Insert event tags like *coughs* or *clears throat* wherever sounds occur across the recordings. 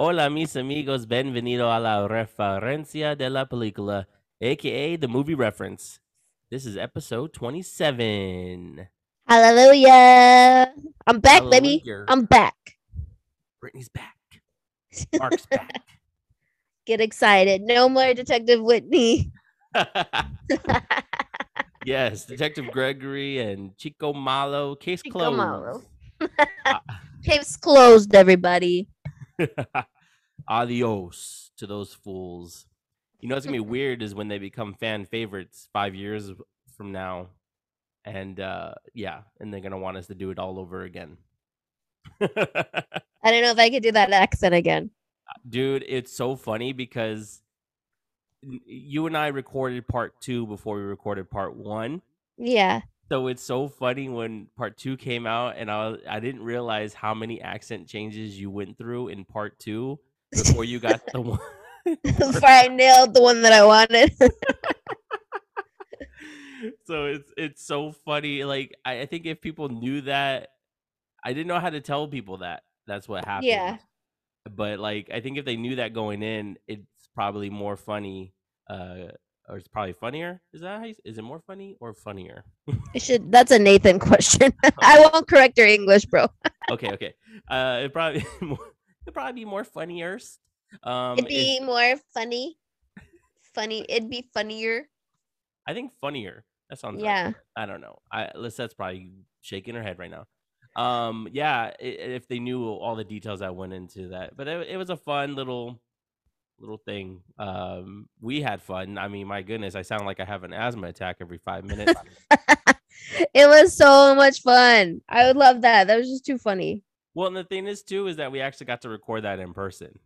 Hola, mis amigos. Bienvenido a la referencia de la película, aka the movie reference. This is episode 27. Hallelujah. I'm back, baby. I'm back. Brittany's back. Marc's *laughs* back. Get excited. No more Detective Whitney. *laughs* yes, Detective Gregory and Chico Malo. Case Chico closed. Malo. *laughs* Uh, Case closed, everybody. *laughs* Adios to those fools. You know what's gonna be *laughs* weird is when they become fan favorites five years from now, and uh yeah, and they're gonna want us to do it all over again. I don't know if I could do that accent again. Dude, it's so funny because you and I recorded part two before we recorded part one. Yeah. So it's so funny when part two came out, and I was, I didn't realize how many accent changes you went through in part two before you got the one. *laughs* Before I nailed the one that I wanted. *laughs* so it's it's so funny. Like I, I think if people knew that, I didn't know how to tell people that that's what happened. Yeah. But like I think if they knew that going in, it's probably more funny. Uh, or it's probably funnier. Is that how you, is it more funny or funnier? I should that's a Nathan *laughs* question. *laughs* I won't correct your English, bro. *laughs* okay, okay. Uh, it probably it'd probably be more funnier. Um, It'd if- be more funny. Funny. It'd be funnier. I think funnier. That sounds right. Yeah. I don't know. I Lisette's probably shaking her head right now. Um, yeah, i- if they knew all the details that went into that, but it, it was a fun little little thing. Um, we had fun. I mean, my goodness, I sound like I have an asthma attack every five minutes. *laughs* it was so much fun. I would love that. That was just too funny. well, and the thing is too is that we actually got to record that in person.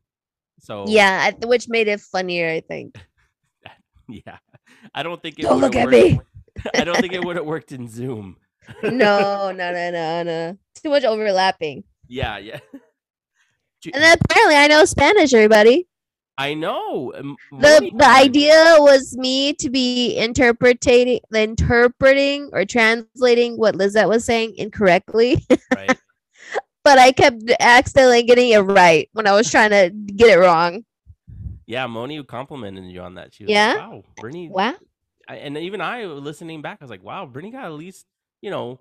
So Yeah, I- which made it funnier, I think. *laughs* yeah. I don't think it. Don't look at worked- me. *laughs* I don't think it would have worked in Zoom. No, no, no, no, no. Too much overlapping. Yeah, yeah. And then apparently I know Spanish, everybody. I know. um, The the idea was me to be interpreting interpreting or translating what Lizette was saying incorrectly. right? *laughs* but I kept accidentally getting it right when I was trying to get it wrong. Yeah, Moni complimented you on that. She was Yeah? like, "Wow, Brittany." Wow. I, and even I, listening back, I was like, "Wow, Brittany got at least you know,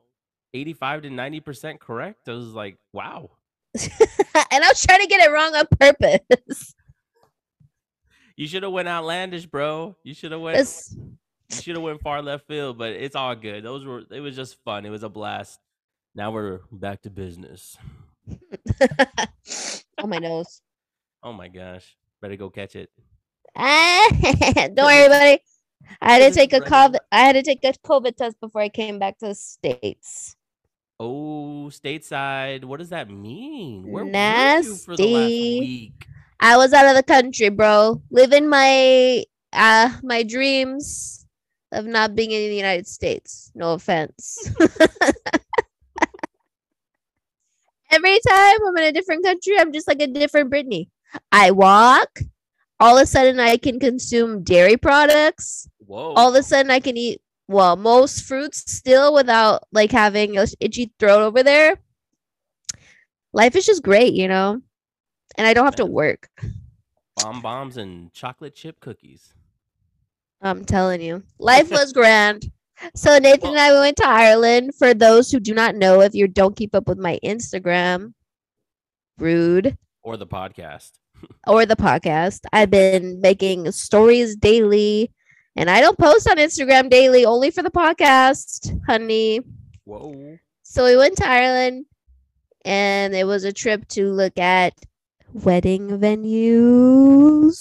eighty-five to ninety percent correct." I was like, "Wow." *laughs* and I was trying to get it wrong on purpose. You should have went outlandish, bro. You should have went. It's- You should have went far left field, but it's all good. Those were. It was just fun. It was a blast. Now we're back to business. *laughs* oh my nose. Oh my gosh, better go catch it. Ah, *laughs* Don't worry, buddy. I had to take a COVID. I had to take a COVID test before I came back to the states. Oh, stateside. What does that mean? Where were you for the last Nasty. week? I was out of the country, bro, living my uh my dreams of not being in the United States. No offense. *laughs* Every time I'm in a different country, I'm just like a different Brittany. I walk. All of a sudden, I can consume dairy products. Whoa. all of a sudden I can eat well most fruits still without like having a itchy throat over there. Life is just great, you know, and I don't have to work. bomb bombs and chocolate chip cookies. I'm telling you, life was grand. So Nathan and I we went to Ireland. For those who do not know, if you don't keep up with my Instagram, rude Or the podcast. *laughs* or the podcast, I've been making stories daily, and I don't post on Instagram daily, only for the podcast, honey. Whoa. So we went to Ireland and it was a trip to look at wedding venues.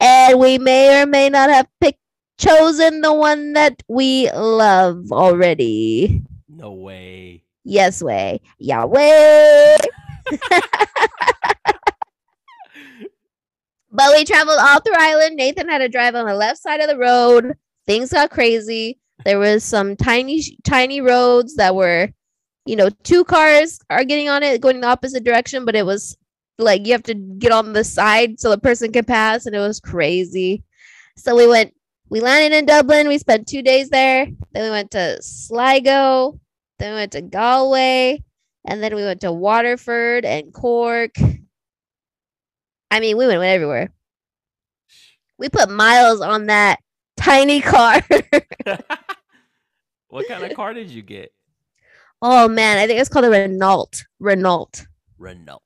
And we may or may not have picked chosen the one that we love already. No way. Yes way. Yahweh. *laughs* but we traveled all through Ireland. Nathan had to drive on the left side of the road. Things got crazy. There was some tiny, tiny roads that were, you know, two cars are getting on it, going the opposite direction, but it was like you have to get on the side so the person can pass, and it was crazy. So we went, we landed in Dublin. We spent two days there. Then we went to Sligo. Then we went to Galway. And then we went to Waterford and Cork. I mean, we went everywhere. We put miles on that tiny car. *laughs* what kind of car did you get? Oh man, I think it's called a Renault. Renault. Renault.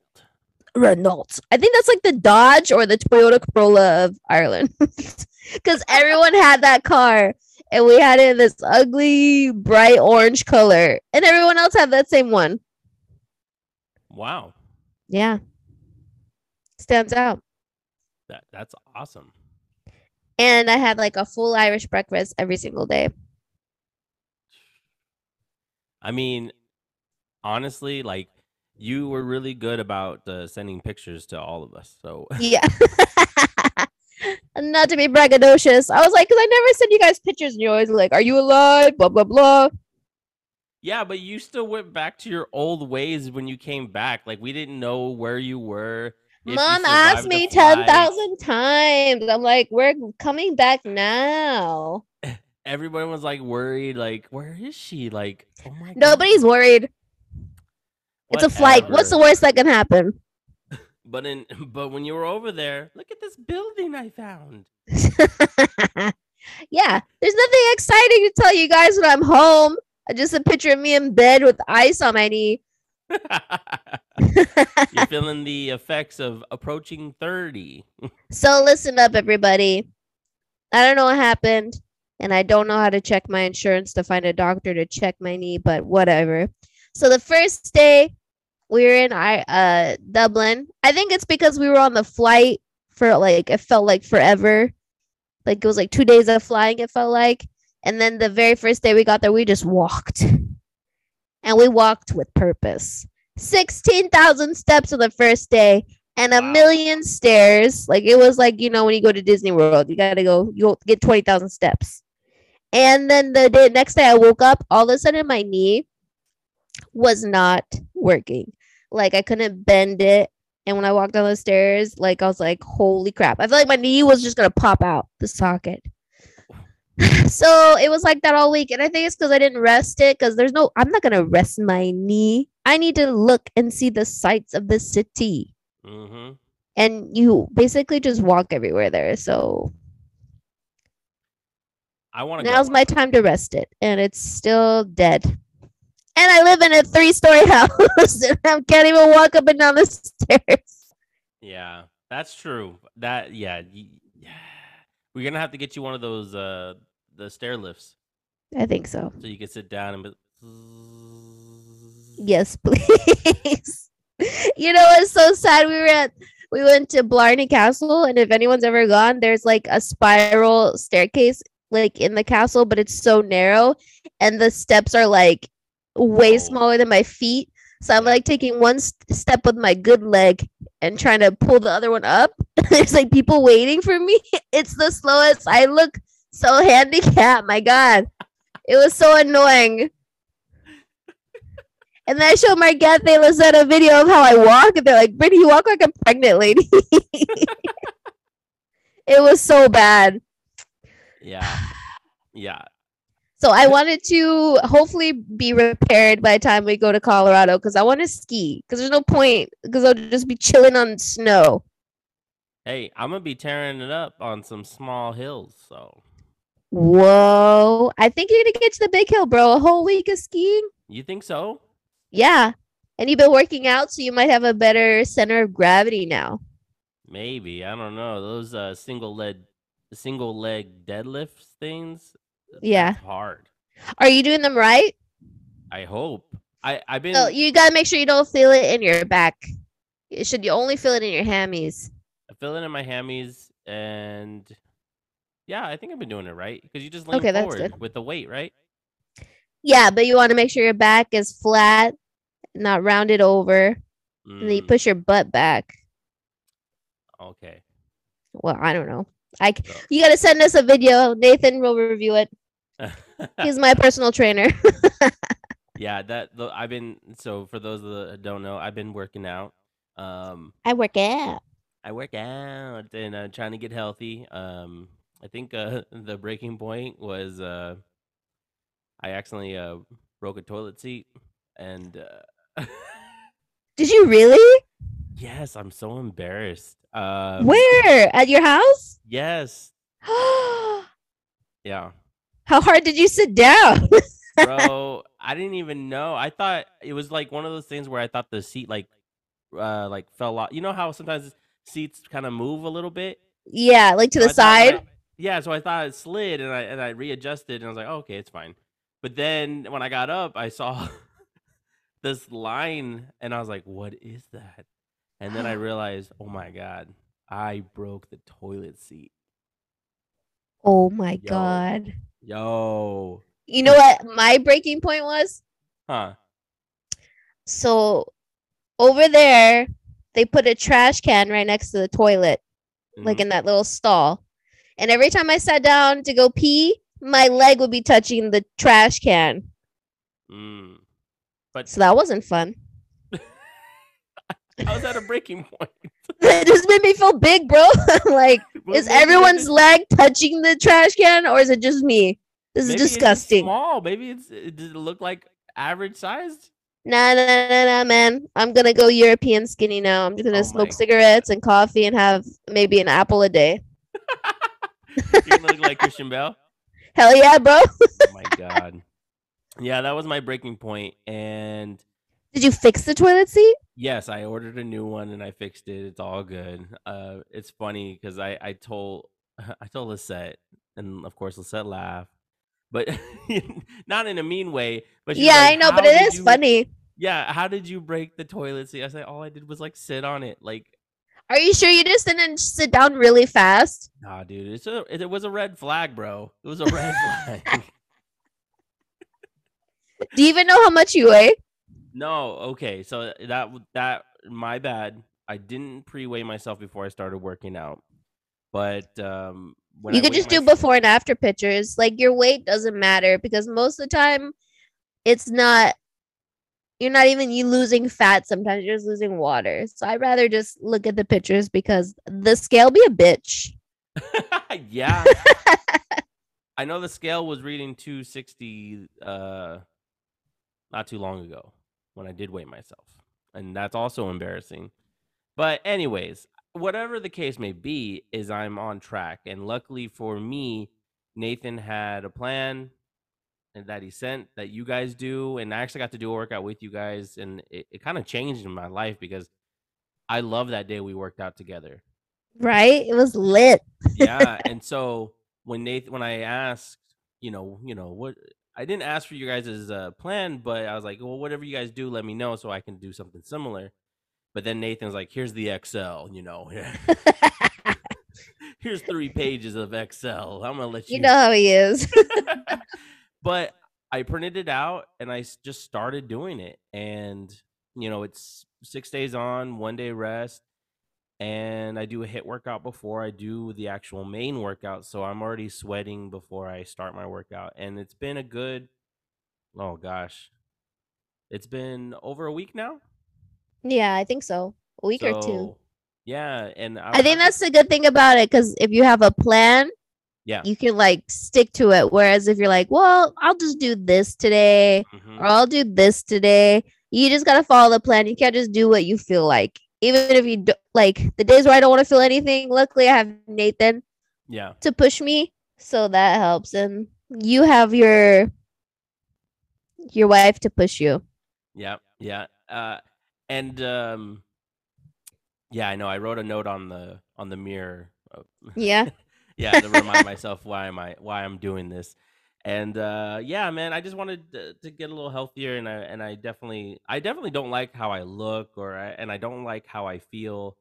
Renault. I think that's like the Dodge or the Toyota Corolla of Ireland. *laughs* Because everyone had that car. And we had it in this ugly, bright orange color. And everyone else had that same one. Wow. Yeah. Stands out. That that's awesome. And I had like a full Irish breakfast every single day. I mean, honestly, like you were really good about uh, sending pictures to all of us. So *laughs* Yeah. *laughs* Not to be braggadocious. I was like, because I never send you guys pictures, and you're always like, "Are you alive?" Blah blah blah. yeah, but you still went back to your old ways when you came back. Like we didn't know where you were. Mom asked me ten thousand times. I'm like, "We're coming back now." *laughs* Everyone was like worried. Like, where is she? Like, oh my. God, Nobody's worried. It's a flight. What's the worst that can happen? *laughs* But in but when you were over there, look at this building I found. *laughs* yeah, there's nothing exciting to tell you guys when I'm home. Just a picture of me in bed with ice on my knee. *laughs* You're feeling the effects of approaching 30. So listen up, everybody. I don't know what happened, and I don't know how to check my insurance to find a doctor to check my knee, but whatever. So the first day we were in I uh Dublin. I think it's because we were on the flight for like it felt like forever. Like it was like two days of flying, it felt like. And then the very first day we got there, we just walked. And we walked with purpose. 16,000 steps on the first day and a Wow. million stairs. Like it was like, you know, when you go to Disney World, you got to go, you get 20,000 steps. And then the day, next day I woke up, all of a sudden my knee was not working. Like I couldn't bend it. And when I walked down the stairs, like I was like, holy crap. I feel like my knee was just going to pop out the socket. *sighs* so it was like that all week. And I think it's because I didn't rest it because there's no, I'm not going to rest my knee. I need to look and see the sights of the city. hmm And you basically just walk everywhere there. So I want to now's my time to rest it. And it's still dead. And I live in a three story *laughs* house and I can't even walk up and down the stairs. Yeah, that's true. That yeah, yeah. We're gonna have to get you one of those uh the stair lifts I think so. so you can sit down and. Be- Yes, *laughs* please. you know what's so sad? We were at we went to Blarney Castle, and if anyone's ever gone, there's like a spiral staircase like in the castle, but it's so narrow, and the steps are like way smaller than my feet. So I'm like taking one st- step with my good leg and trying to pull the other one up. *laughs* There's like people waiting for me. *laughs* It's the slowest. I look so handicapped. My God, it was so annoying. And then I showed Margette Lizette a video of how I walk, and they're like, Brittany, you walk like a pregnant lady. *laughs* it was so bad. Yeah, yeah. So I wanted to hopefully be repaired by the time we go to Colorado because I want to ski. Because there's no point because I'll just be chilling on snow. Hey, I'm gonna be tearing it up on some small hills. So Whoa. I think you're to get to the big hill, bro. A whole week of skiing? you think so? Yeah. And you've been working out, so you might have a better center of gravity now. Maybe I don't know those uh single single leg deadlift things. Yeah. hard. Are you doing them right? I hope. I I've been So you got to make sure you don't feel it in your back. It should you only feel it in your hammies. I feel it in my hammies and yeah, I think I've been doing it right because you just lean Okay, that's forward good. with the weight, right? Yeah, but you want to make sure your back is flat, not rounded over, and then you Mm, push your butt back. okay. Well, I don't know. I c- So- you got to send us a video. Nathan will review it. *laughs* He's my personal trainer. *laughs* yeah, that I've been so for those that don't know, I've been working out. Um, I work out. I work out and uh, trying to get healthy. Um, I think uh, *laughs* the breaking point was uh, I accidentally uh, broke a toilet seat, and uh, Did you really? Yes, I'm so embarrassed. Um, Where? At your house? Yes. *gasps* Yeah. How hard did you sit down? *laughs* Bro, I didn't even know. I thought it was like one of those things where I thought the seat like uh like fell off. You know how sometimes seats kind of move a little bit? yeah, like to So the I side. I- yeah, so I thought it slid and I and I readjusted and I was like, oh, okay, it's fine. But then when I got up, I saw *laughs* this line and I was like, what is that? And then I *gasps* realized, oh my god, I broke the toilet seat. Oh my Yo. god. Yo. You know what my breaking point was? Huh. So over there, they put a trash can right next to the toilet, like Mhm. in that little stall. And every time I sat down to go pee, my leg would be touching the trash can. Mm. But So that wasn't fun. How is that a breaking point? *laughs* it just made me feel big, bro. *laughs* like, *laughs* Well, is everyone's leg touching the trash can or is it just me? This is maybe it's disgusting. small. Maybe it's it, does it look like average sized? Nah, nah, nah, nah, man. I'm gonna go European skinny now. I'm just gonna Oh smoke cigarettes and coffee and have maybe an apple a day. You look like Christian Bale. Hell yeah, bro. Oh my god. Yeah, that was my breaking point. And Did you fix the toilet seat? yes, I ordered a new one and I fixed it. It's all good. Uh, it's funny because I I told *laughs* I told Lisette, and of course Lisette laughed, but *laughs* not in a mean way. But Yeah, like, I know, but "How it is you- funny. Yeah, how did you break the toilet seat? I said all I did was like sit on it. Like, Are you sure you just didn't sit down really fast? nah, dude, it's a it, it was a red flag, bro. It was a red *laughs* flag. Do you even know how much you weigh? No, okay. So that that my bad. I didn't pre-weigh myself before I started working out. But um when you I could just do before and after pictures. Like your weight doesn't matter because most of the time it's not you're not even you losing fat sometimes you're just losing water. So I'd rather just look at the pictures because the scale be a bitch. *laughs* yeah. *laughs* I know the scale was reading 260 uh not too long ago when I did weigh myself. And that's also embarrassing. But anyways, whatever the case may be is I'm on track and luckily for me Nathan had a plan and that he sent that you guys do and I actually got to do a workout with you guys and it, it kind of changed in my life because I love that day we worked out together Right? It was lit. yeah *laughs* and so when nathan when i asked you know you know what i didn't ask for you guys' uh, plan but i was like well whatever you guys do let me know so i can do something similar. But then nathan's like here's the excel you know. *laughs* Here's three pages of excel. I'm gonna let you, you know how he is. *laughs* but i printed it out and I just started doing it and you know it's six days on one day rest and I do a HIIT workout before I do the actual main workout. So I'm already sweating before I start my workout. And it's been a good, oh gosh, it's been over a week now. yeah, I think so. A week or two. Yeah. And I think that's the good thing about it because if you have a plan, Yeah. you can like stick to it. Whereas if you're like, well, I'll just do this today Mhm. or I'll do this today, you just gotta follow the plan. You can't just do what you feel like. Even if you do, like the days where I don't want to feel anything, luckily I have Nathan yeah. to push me, so that helps. And you have your your wife to push you. Yeah, yeah. Uh, and um, yeah, I know. I wrote a note on the on the mirror. *laughs* Yeah. yeah, to remind *laughs* myself why am I why I'm doing this. And uh, yeah, man, I just wanted to, to get a little healthier, and I and I definitely I definitely don't like how I look, or I, and I don't like how I feel.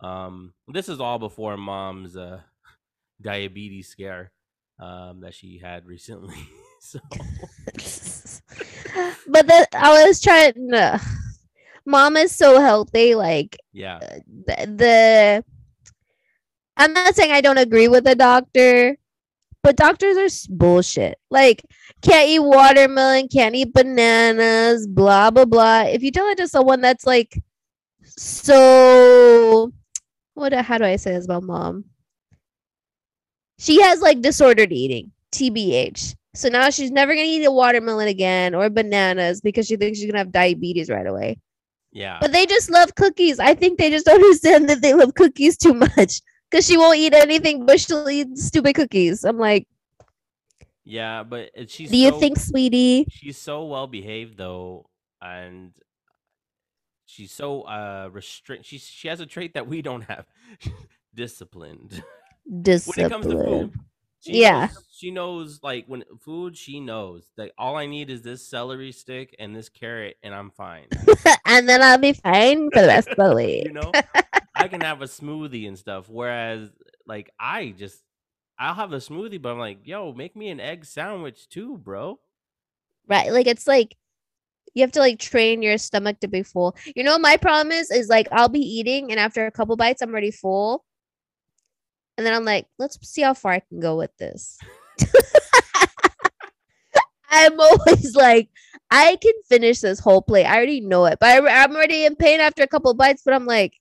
Um, this is all before mom's uh, *laughs* diabetes scare um, that she had recently. *laughs* so *laughs* but that I was trying. Uh, mom is so healthy. Like yeah, the, the I'm not saying I don't agree with the doctor, but doctors are bullshit. Like can't eat watermelon, can't eat bananas, blah blah blah. If you tell it to someone that's like so what how do I say this about mom? She has like disordered eating, TBH. So now she's never gonna eat a watermelon again or bananas because she thinks she's gonna have diabetes right away. Yeah. But they just love cookies. I think they just don't *laughs* understand that they love cookies too much. Because she won't eat anything, but she'll eat stupid cookies. I'm like, yeah, but she's do you think, sweetie? she's so well behaved though, and she's so uh restrict. She she has a trait that we don't have, *laughs* disciplined. *laughs* when it comes to food. She Yeah. knows, she knows like when food. She knows that all I need is this celery stick and this carrot, and I'm fine. *laughs* and then I'll be fine for the rest of the week. you know, I can have a smoothie and stuff. Whereas, like, I just I'll have a smoothie, but I'm like, yo, make me an egg sandwich too, bro. Right. Like it's like you have to like train your stomach to be full. You know my problem is? Is like I'll be eating and after a couple bites I'm already full. And then I'm like, let's see how far I can go with this. *laughs* I'm always like, I can finish this whole plate. I already know it, but I, I'm already in pain after a couple bites. But I'm like,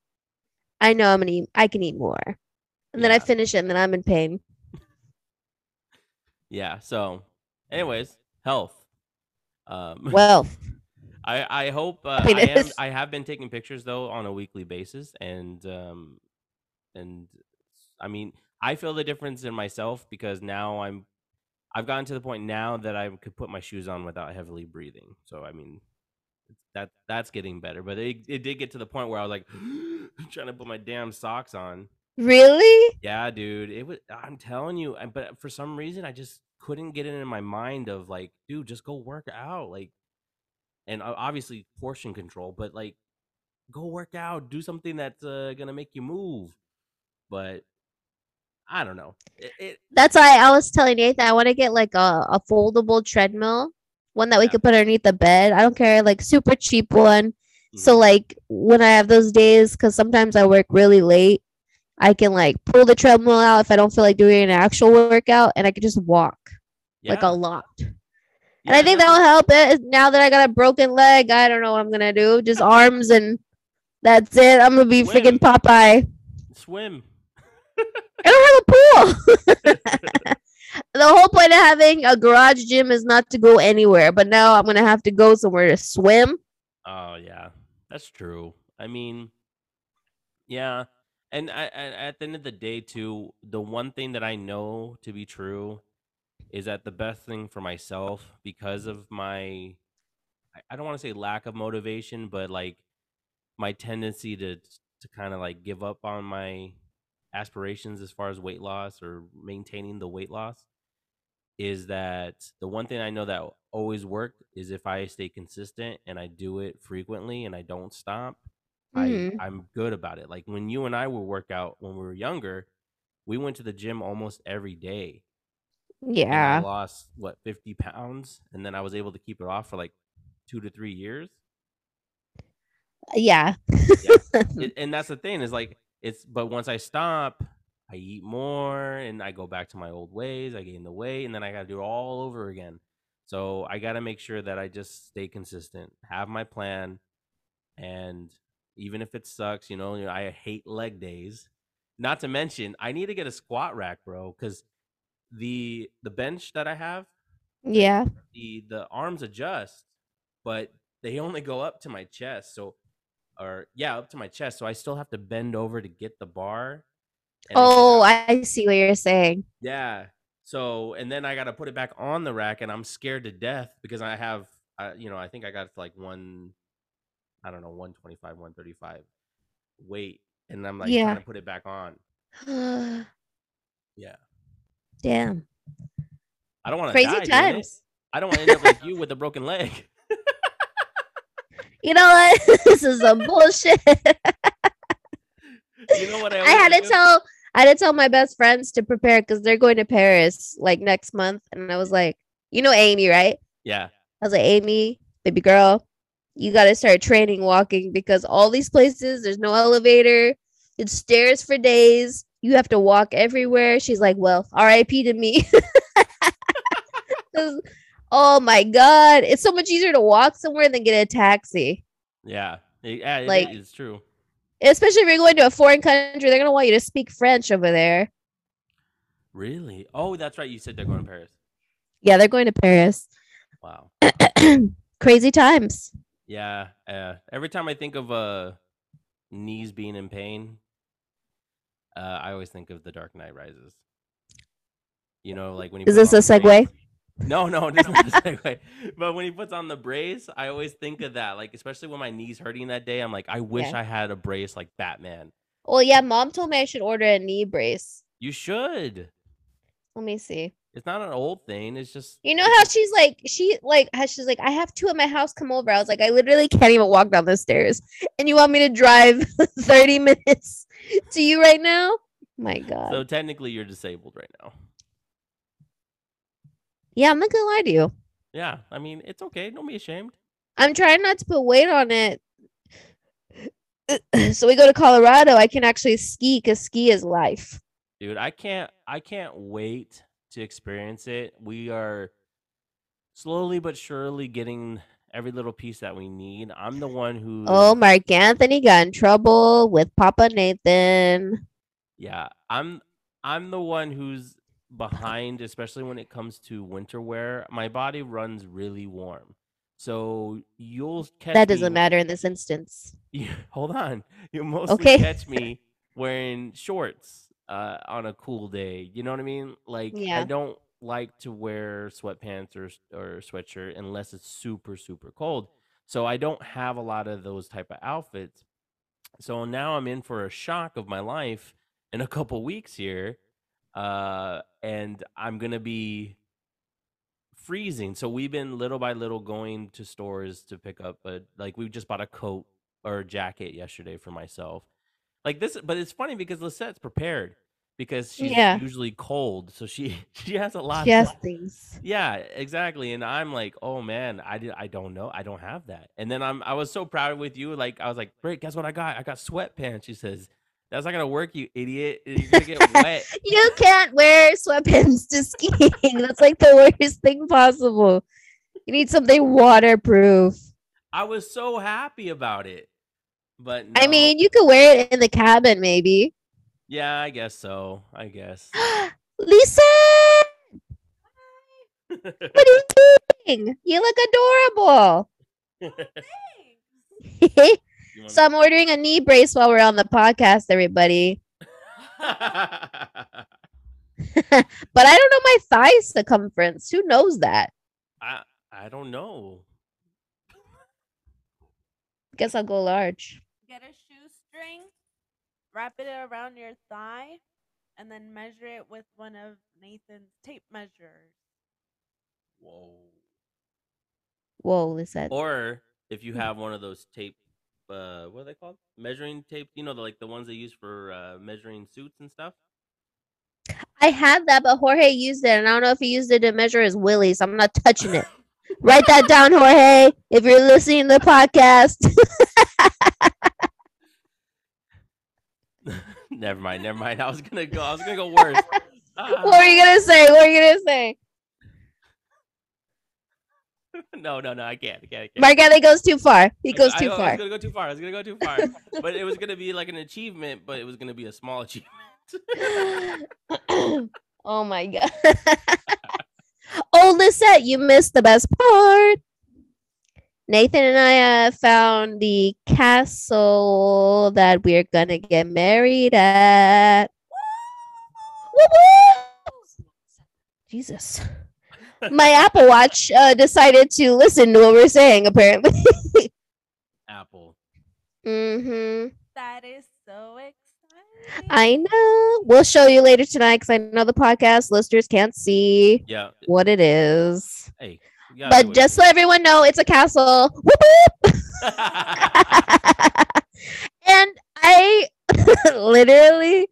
I know I'm gonna eat. I can eat more, and then I finish it, and then I'm in pain. Yeah. So, anyways, health. Um, *laughs* Well, I I hope uh, I am. I have been taking pictures though on a weekly basis, and um, and I mean, I feel the difference in myself because now I'm. I've gotten to the point now that I could put my shoes on without heavily breathing. So I mean, that that's getting better. But it it did get to the point where I was like *gasps* trying to put my damn socks on. really? Yeah, dude. It was. I'm telling you. But for some reason, I just couldn't get it in my mind of like, dude, just go work out. Like, and obviously portion control, but like, go work out. Do something that's uh, gonna make you move. But I don't know. It, it That's why I was telling Nathan I want to get like a, a foldable treadmill, one that we Yeah. could put underneath the bed. I don't care, like super cheap one. So mhm. like when I have those days, because sometimes I work really late, I can like pull the treadmill out if I don't feel like doing an actual workout, and I can just walk like a lot. And yeah, I think that'll help it. Now that I got a broken leg, I don't know what I'm gonna do. Just *laughs* arms and that's it. I'm gonna be Swim. freaking Popeye. swim. I don't have a pool. *laughs* the whole point of having a garage gym is not to go anywhere, but now I'm gonna have to go somewhere to swim. Oh yeah, that's true. I mean, yeah, and I, I, at the end of the day, too, the one thing that I know to be true is that the best thing for myself, because mm-hmm. of my, I, I don't want to say lack of motivation, but like my tendency to to kind of like give up on my aspirations as far as weight loss or maintaining the weight loss is that the one thing I know that always worked is if I stay consistent and I do it frequently and I don't stop, Mhm. I I'm good about it. Like when you and I would work out when we were younger, we went to the gym almost every day. And I Yeah, lost what 50 pounds and then I was able to keep it off for like 2 to 3 years. yeah. It, *laughs* and that's the thing is like it's but once I stop, I eat more and I go back to my old ways. I gain the weight and then I got to do it all over again. So I got to make sure that I just stay consistent, have my plan, and even if it sucks, you know, I hate leg days. Not to mention, I need to get a squat rack, bro, because the the bench that I have, yeah. the the arms adjust, but they only go up to my chest. So, or yeah, up to my chest. So I still have to bend over to get the bar. and then get Oh, out. I see what you're saying. yeah. So and then I got to put it back on the rack, and I'm scared to death because I have, uh, you know, I think I got like one, I don't know, one twenty five, one thirty five weight, and I'm like Yeah. trying to put it back on. *sighs* Yeah. Damn. I don't want to Crazy die times. I don't want to end up like you with a broken leg. *laughs* You know what? *laughs* this is some bullshit. you know what I, *laughs* I had to of? tell I had to tell my best friends to prepare because they're going to Paris like next month. And I was like, you know Amy, right? Yeah. I was like, Amy, baby girl, you gotta start training walking because all these places, there's no elevator, it's stairs for days. You have to walk everywhere. She's like, Well, RIP to me. *laughs* oh my god. It's so much easier to walk somewhere than get a taxi. Yeah. Yeah, it Like- is true. Especially if you're going to a foreign country, they're gonna want you to speak French over there. Really? Oh, that's right. You said they're going to Paris. Yeah, they're going to Paris. Wow. *clears throat* Crazy times. Yeah, uh, every time I think of uh knees being in pain, uh, I always think of The Dark Knight Rises. You know, like when he Is this a the brace- segue? *laughs* No, no, this is not a segue. But when he puts on the brace, I always think of that. Like, especially when my knees hurting that day, I'm like, I wish Yeah. I had a brace like Batman. Well, yeah, mom told me I should order a knee brace. You should. Let me see. It's not an old thing. It's just You know how she's like, she like, how she's like, I have two at my house. Come over. I was like, I literally can't even walk down the stairs, and you want me to drive *laughs* thirty minutes *laughs* to you right now? My God. so technically you're disabled right now. yeah, I'm not gonna lie to you. Yeah, I mean it's okay. Don't be ashamed. I'm trying not to put weight on it. *clears throat* so we go to Colorado. I can actually ski because ski is life. dude i can't i can't wait to experience it we are slowly but surely getting every little piece that we need i'm the one oh who Oh, Marc Anthony got in trouble with Papa Nathan. yeah i'm i'm the one who's behind especially when it comes to winter wear my body runs really warm so you'll catch That doesn't me- matter in this instance. *laughs* you, hold on. You'll mostly Okay. catch *laughs* me wearing shorts uh, on a cool day. You know what I mean? Like I don't like to wear sweatpants or or sweatshirt unless it's super super cold. So I don't have a lot of those type of outfits. So now I'm in for a shock of my life in a couple weeks here. Uh, and I'm gonna be freezing. So we've been little by little going to stores to pick up a like we just bought a coat or a jacket yesterday for myself. Like this, but it's funny because Lisette's prepared because she's Yeah. usually cold, so she *laughs* she has a lot. She has of, things. yeah, exactly. And I'm like, oh man, I did, I don't know, I don't have that. And then I'm, I was so proud with you. Like I was like, great, guess what I got? I got sweatpants. She says, that's not gonna work, you idiot. You're gonna get *laughs* wet. You can't wear sweatpants to skiing. That's like the worst thing possible. You need something waterproof. I was so happy about it, but I mean, you could wear it in the cabin, maybe. yeah, I guess so. I guess. *gasps* Lisa, *laughs* what are you doing? You look adorable. *laughs* *laughs* So I'm ordering a knee brace while we're on the podcast, everybody. But I don't know my thigh circumference. Who knows that? I I don't know. Guess I'll go large. Get a shoestring, wrap it around your thigh, and then measure it with one of Nathan's tape measures. Whoa. Whoa, Lisa. Or if you have one of those tape, uh, what are they called? Measuring tape. You know, the, like the ones they use for uh, measuring suits and stuff. I had that, but Jorge used it, and I don't know if he used it to measure his willy, so I'm not touching it. Write that down, Jorge. If you're listening to the podcast. *laughs* never mind. Never mind. I was gonna go. I was gonna go *laughs* worse. what are ah. you gonna say? What are you gonna say? no, no, no. I can't. I can't. I can't. Marc Anthony goes too far. He goes I- too I, I far. was gonna go too far. I was gonna go too far. but it was gonna be like an achievement, but it was gonna be a small achievement. *laughs* oh my god. *laughs* oh, Lisette, you missed the best part. Nathan and I uh, found the castle that we're gonna get married at. Woo woo! Jesus. My *laughs* Apple Watch uh, decided to listen to what we're saying, apparently. *laughs* Apple. mm-hmm. That is so exciting. I know. We'll show you later tonight because I know the podcast listeners can't see Yeah. what it is. Hey. But just so everyone know, it's a castle. Whoop, whoop. *laughs* *laughs* and I *laughs* literally,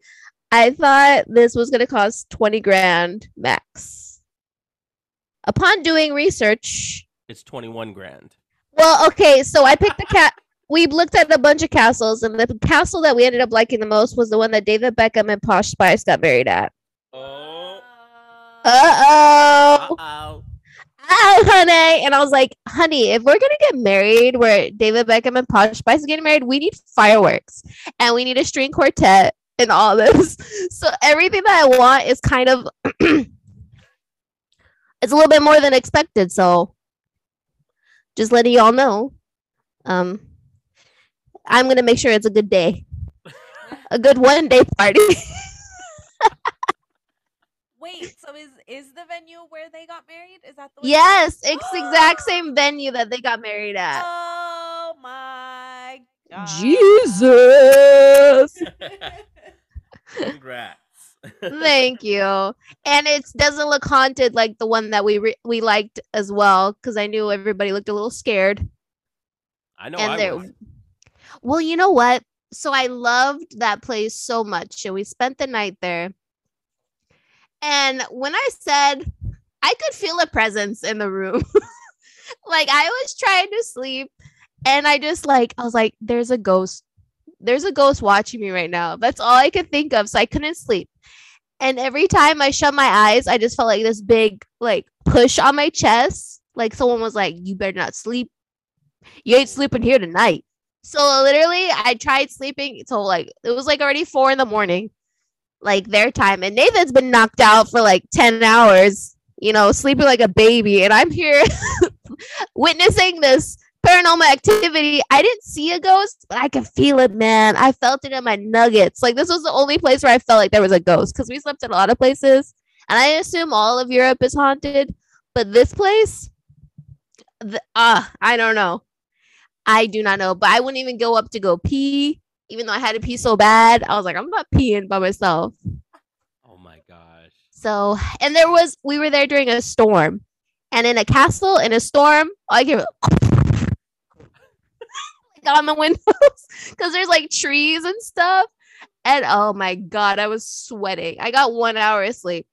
I thought this was gonna cost twenty grand max. Upon doing research, it's twenty one grand. well, okay, so I picked the cat. We looked at a bunch of castles, and the castle that we ended up liking the most was the one that David Beckham and Posh Spice got married at. Oh. Uh oh. Oh, honey. And I was like, honey, if we're gonna get married where David Beckham and Posh Spice are getting married, we need fireworks and we need a string quartet and all this. *laughs* So everything that I want is kind of *clears throat* it's a little bit more than expected. So just letting y'all know. Um, I'm gonna make sure it's a good day, *laughs* a good one day party. *laughs* Wait, so is is the venue where they got married? Is that the one? yes, it's the exact same venue that they got married at. Oh my god. Jesus. Congrats. Thank you. And it doesn't look haunted like the one that we re- we liked as well because I knew everybody looked a little scared. I know and I there was. Well, you know what? So I loved that place so much and we spent the night there. And when I said I could feel a presence in the room. *laughs* like I was trying to sleep and I just like I was like there's a ghost. There's a ghost watching me right now. That's all I could think of. So I couldn't sleep. And every time I shut my eyes, I just felt like this big like push on my chest. Like someone was like, "You better not sleep. You ain't sleeping here tonight." So literally, I tried sleeping. So like it was like already four in the morning, like their time. And Nathan's been knocked out for like ten hours. You know, sleeping like a baby, and I'm here *laughs* witnessing this paranormal activity. I didn't see a ghost, but I could feel it, man. I felt it in my nuggets. Like this was the only place where I felt like there was a ghost because we slept in a lot of places, and I assume all of Europe is haunted, but this place, the, uh, I don't know. I do not know, but I wouldn't even go up to go pee, even though I had to pee so bad. I was like, I'm not peeing by myself. Oh my gosh. So, and there was, we were there during a storm, and in a castle in a storm, I give it like on the windows *laughs* because there's like trees and stuff. And oh my god, I was sweating. I got one hour of sleep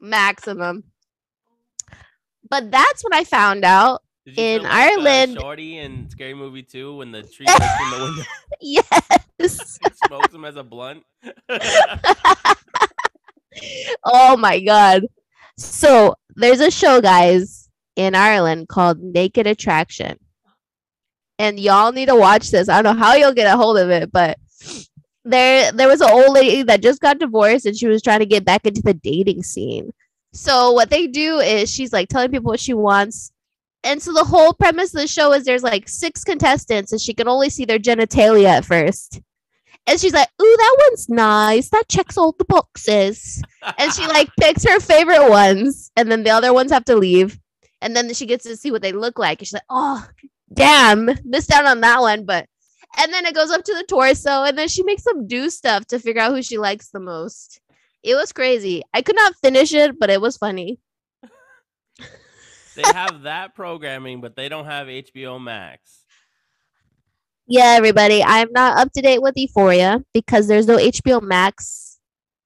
maximum. But that's when I found out. In feel like, uh, Ireland- Shorty in Scary Movie 2 when the tree *laughs* looks in the window *laughs* Yes. *laughs* smokes him as a blunt. oh my god. So there's a show, guys, in Ireland called Naked Attraction. And y'all need to watch this. I don't know how you'll get a hold of it, but there there was an old lady that just got divorced and she was trying to get back into the dating scene. So what they do is she's like telling people what she wants. And so the whole premise of the show is there's like six contestants and she can only see their genitalia at first. And she's like, "Ooh, that one's nice. That checks all the boxes." and she like *laughs* picks her favorite ones and then the other ones have to leave and then she gets to see what they look like and she's like oh damn missed out on that one but and then it goes up to the torso and then she makes them do stuff to figure out who she likes the most it was crazy i could not finish it but it was funny they have that programming, but they don't have HBO Max. yeah everybody i'm not up to date with euphoria because there's no hbo max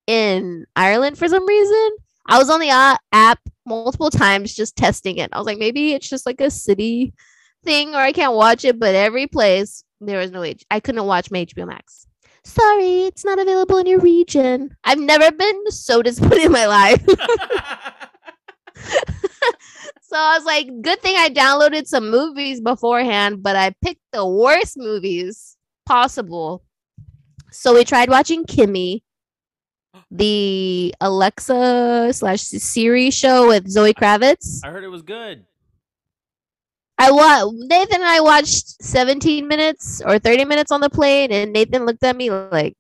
in ireland for some reason. I was on the app multiple times just testing it. I was like maybe it's just like a city thing or i can't watch it but every place there was no H- i couldn't watch my hbo max. Sorry it's not available in your region. I've never been so disappointed in my life *laughs* *laughs* *laughs* so i was like good thing i downloaded some movies beforehand but i picked the worst movies possible so we tried watching kimi the alexa slash siri show with zoe kravitz I heard it was good. I wa Nathan and I watched 17 minutes or 30 minutes on the plane, and Nathan looked at me like,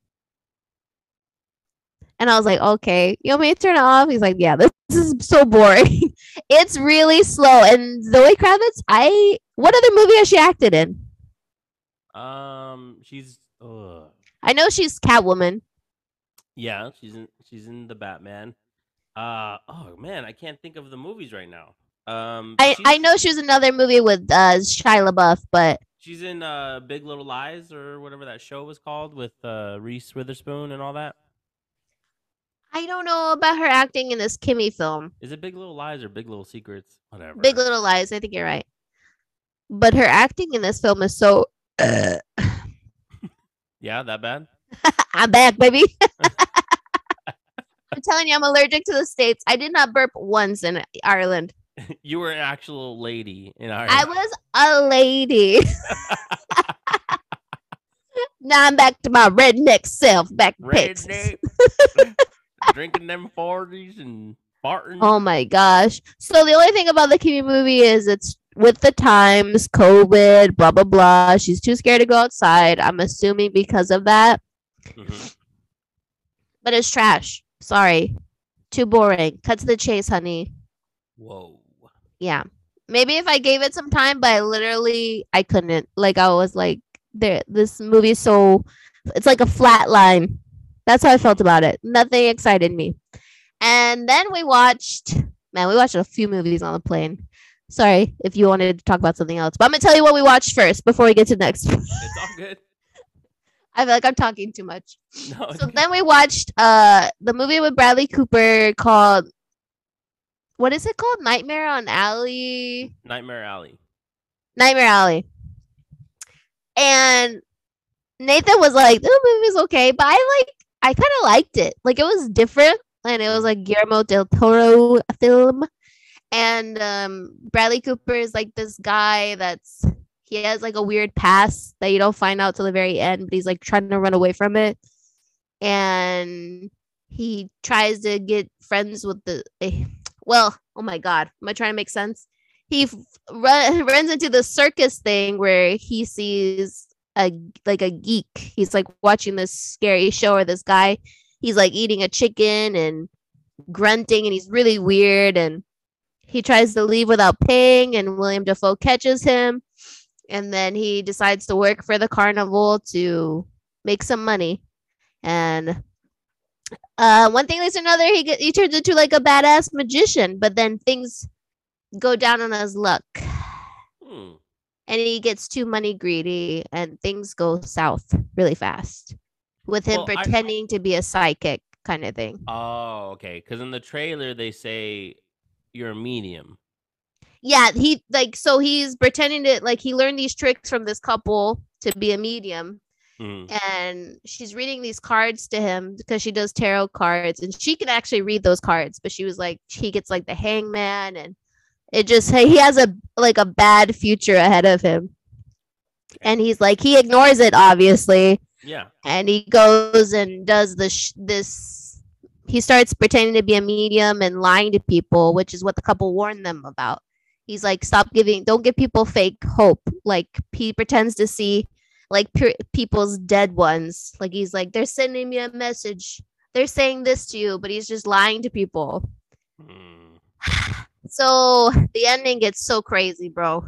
and I was like, okay, you want me to turn it off? He's like, yeah, this, *laughs* this is so boring. *laughs* it's really slow. And Zoe Kravitz, I what other movie has she acted in? Um, she's ugh. I know she's Catwoman. yeah, she's in she's in the Batman. Uh oh man, I can't think of the movies right now. Um, I, I know she was another movie with uh, Shia LaBeouf, but she's in uh Big Little Lies or whatever that show was called with uh Reese Witherspoon and all that. I don't know about her acting in this Kimi film. Is it Big Little Lies or Big Little Secrets? Whatever. Big Little Lies. I think you're right. But her acting in this film is so. *coughs* Yeah, that bad. *laughs* I'm back, baby. *laughs* *laughs* I'm telling you, I'm allergic to the states. I did not burp once in Ireland. you were an actual lady in Ireland. I was a lady. now I'm back to my redneck self, back to Redneck. Drinking them forties and farting. Oh my gosh. So the only thing about the Kimi movie is it's with the times, COVID, blah blah blah. She's too scared to go outside. I'm assuming because of that. Mhm. But it's trash. Sorry. Too boring. Cut to the chase, honey. Whoa. Yeah. Maybe if I gave it some time, but I literally I couldn't. Like I was like there this movie is so it's like a flat line. That's how I felt about it. Nothing excited me. And then we watched man, we watched a few movies on the plane. Sorry if you wanted to talk about something else. But I'm gonna tell you what we watched first before we get to the next. It's all good. *laughs* I feel like I'm talking too much. *laughs* No. So then we watched uh the movie with Bradley Cooper called what is it called? Nightmare on Alley. Nightmare Alley. Nightmare Alley. And Nathan was like, the movie's okay, but I like I kind of liked it. Like it was different and it was like Guillermo del Toro film. And um Bradley Cooper is like this guy that's he has like a weird past that you don't find out till the very end, but he's like trying to run away from it. And he tries to get friends with the eh, well, oh my god, am I trying to make sense? He run, *laughs* runs into the circus thing where he sees a like a geek. He's like watching this scary show or this guy. He's like eating a chicken and grunting and he's really weird and he tries to leave without paying and William Dafoe catches him and then he decides to work for the carnival to make some money and uh one thing leads to another he get, he turns into like a badass magician but then things go down on his luck Hmm. And he gets too money greedy and things go south really fast with him Well, I- pretending to be a psychic kind of thing Oh, okay. Because in the trailer they say you're a medium. yeah he like so he's pretending to like he learned these tricks from this couple to be a medium Mhm. and she's reading these cards to him because she does tarot cards and she can actually read those cards but she was like he gets like the hangman and it just he has a like a bad future ahead of him. And he's like he ignores it obviously. Yeah. and he goes and does the sh- this he starts pretending to be a medium and lying to people which is what the couple warned them about. He's like stop giving don't give people fake hope. Like he pretends to see like pe- people's dead ones. Like he's like they're sending me a message. They're saying this to you but he's just lying to people. Hmm. *sighs* *sighs* *sighs* so the ending gets so crazy bro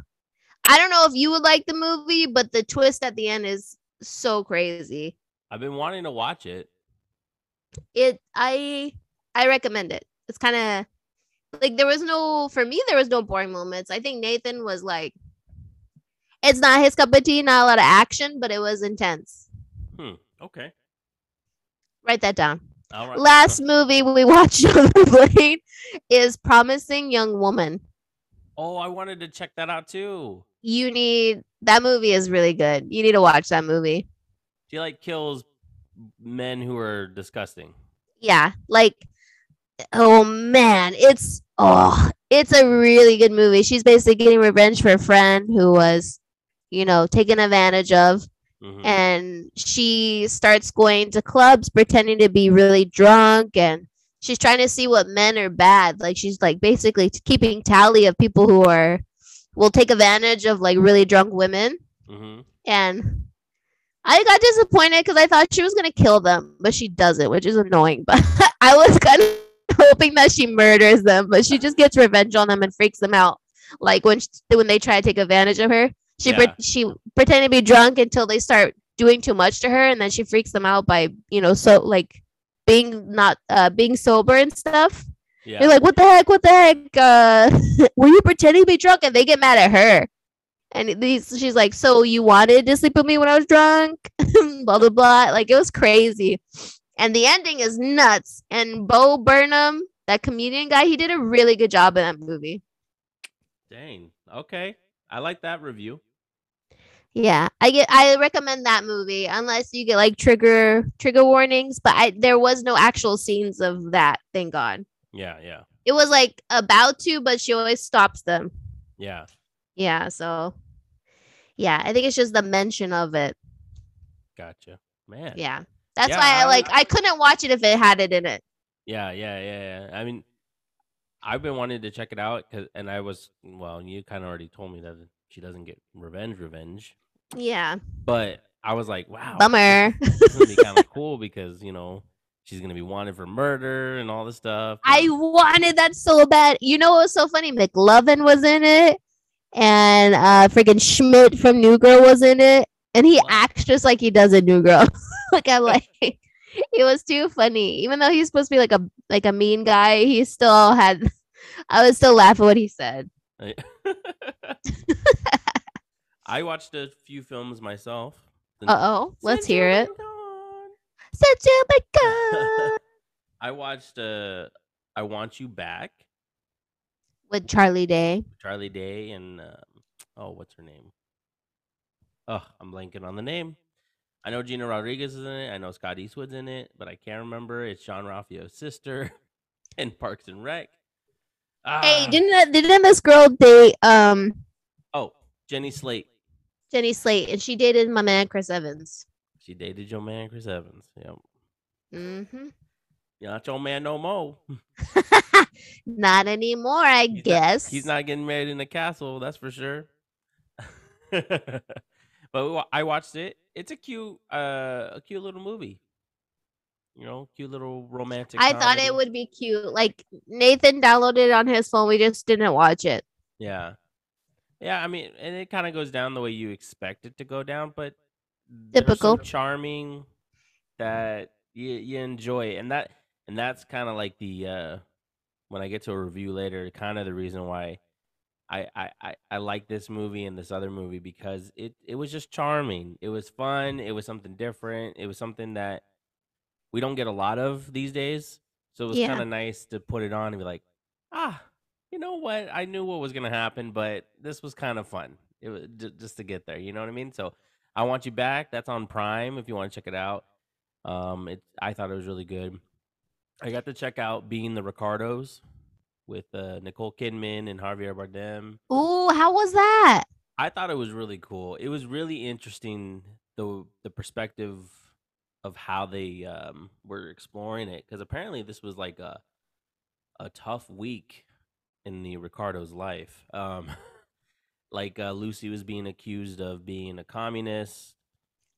i don't know if you would like the movie but the twist at the end is so crazy I've been wanting to watch it. it i i recommend it it's kind of like there was no for me there was no boring moments i think nathan was like it's not his cup of tea not a lot of action but it was intense Hmm. Okay. write that down right. last movie we *laughs* watched on the plane is promising young woman Oh, I wanted to check that out too. you need that movie is really good you need to watch that movie She like kills men who are disgusting. yeah like oh man it's oh it's a really good movie she's basically getting revenge for a friend who was you know taken advantage of Mhm. and she starts going to clubs pretending to be really drunk and she's trying to see what men are bad like she's like basically keeping tally of people who are will take advantage of like really drunk women Mhm. and I got disappointed because I thought she was gonna kill them, but she doesn't, which is annoying. *laughs* But I was kind of hoping that she murders them, but she just gets revenge on them and freaks them out. Like when sh when they try to take advantage of her, she pre- she pretended to be drunk until they start doing too much to her, and then she freaks them out by you know so like being not uh being sober and stuff. Yeah. They're like, "What the heck? What the heck? Uh, *laughs* were you pretending to be drunk?" And they get mad at her. And these, she's like, "So you wanted to sleep with me when I was drunk?" *laughs* blah blah blah. Like it was crazy. And the ending is nuts. And Bo Burnham, that comedian guy, he did a really good job in that movie. Dang. Okay. I like that review. Yeah, I get. I recommend that movie unless you get like trigger trigger warnings. But I there was no actual scenes of that. Thank God. Yeah. Yeah. It was like about to, but she always stops them. Yeah. Yeah, so yeah, I think it's just the mention of it. Gotcha. Man. Yeah. That's Yeah, why I I like I couldn't watch it if it had it in it. Yeah. Yeah. Yeah. yeah. I mean, I've been wanting to check it out, 'cause- and I was well. You kind of already told me that she doesn't get revenge, revenge. Yeah. But I was like, wow, Bummer. *laughs* Is gonna be kind of *laughs* cool because you know she's gonna be wanted for murder and all this stuff. I wanted that so bad. You know what was so funny? McLovin was in it, and uh, freaking Schmidt from New Girl was in it, and he Wow. acts just like he does in New Girl. *laughs* like I'm like, it was too funny. Even though he's supposed to be like a like a mean guy, he still had. I was still laughing what he said. I- watched a few films myself. Uh oh, let's hear it. been gone. Since I watched uh I Want You Back, with Charlie Day. Charlie Day and um, oh, what's her name? Oh, I'm blanking on the name. I know Gina Rodriguez is in it. I know Scott Eastwood's in it, but I can't remember. It's Jean-Ralphio's sister *laughs* in Parks and Rec. Hey, Ah, didn't didn't this girl date um oh Jenny Slate. Jenny Slate and she dated my man Chris Evans? She dated your man Chris Evans. Yep. Mm-hmm. You're not your man no more. *laughs* not anymore, I He's not- guess. He's not getting married in the castle, that's for sure. *laughs* but we I watched it. It's a cute, uh, a cute little movie. You know, cute little romantic. I thought it would be cute. Like Nathan downloaded it on his phone. We just didn't watch it. Yeah, yeah. I mean, and it kind of goes down the way you expect it to go down, but Typical. charming that you you enjoy, and that and that's kind of like the uh when I get to a review later, kind of the reason why I, I I I like this movie and this other movie because it it was just charming. It was fun. It was something different. It was something that we don't get a lot of these days. So it was Yeah. kind of nice to put it on and be like, ah, you know what? I knew what was gonna happen, but this was kind of fun. It was j- just to get there. You know what I mean? So I want you back. That's on Prime if you want to check it out. Um, it I thought it was really good. I got to check out Being the Ricardos with uh, Nicole Kidman and Javier Bardem. Ooh, how was that? I thought it was really cool. It was really interesting the the perspective of how they um, were exploring it because apparently this was like a a tough week in the Ricardo's life. Um, *laughs* like uh, Lucy was being accused of being a communist,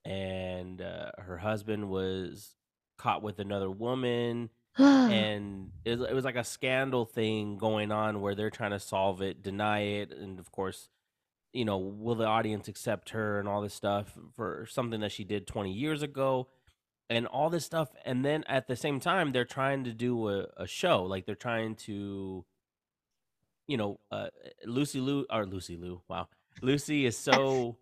and uh, her husband was caught with another woman *gasps* and it was, it was like a scandal thing going on where they're trying to solve it, deny it, and of course, you know, will the audience accept her and all this stuff for something that she did 20 years ago, and all this stuff, and then at the same time, they're trying to do a, a show, like they're trying to, you know, uh, Lucy Lou or Lucy Lou, wow, Lucy is *laughs* so,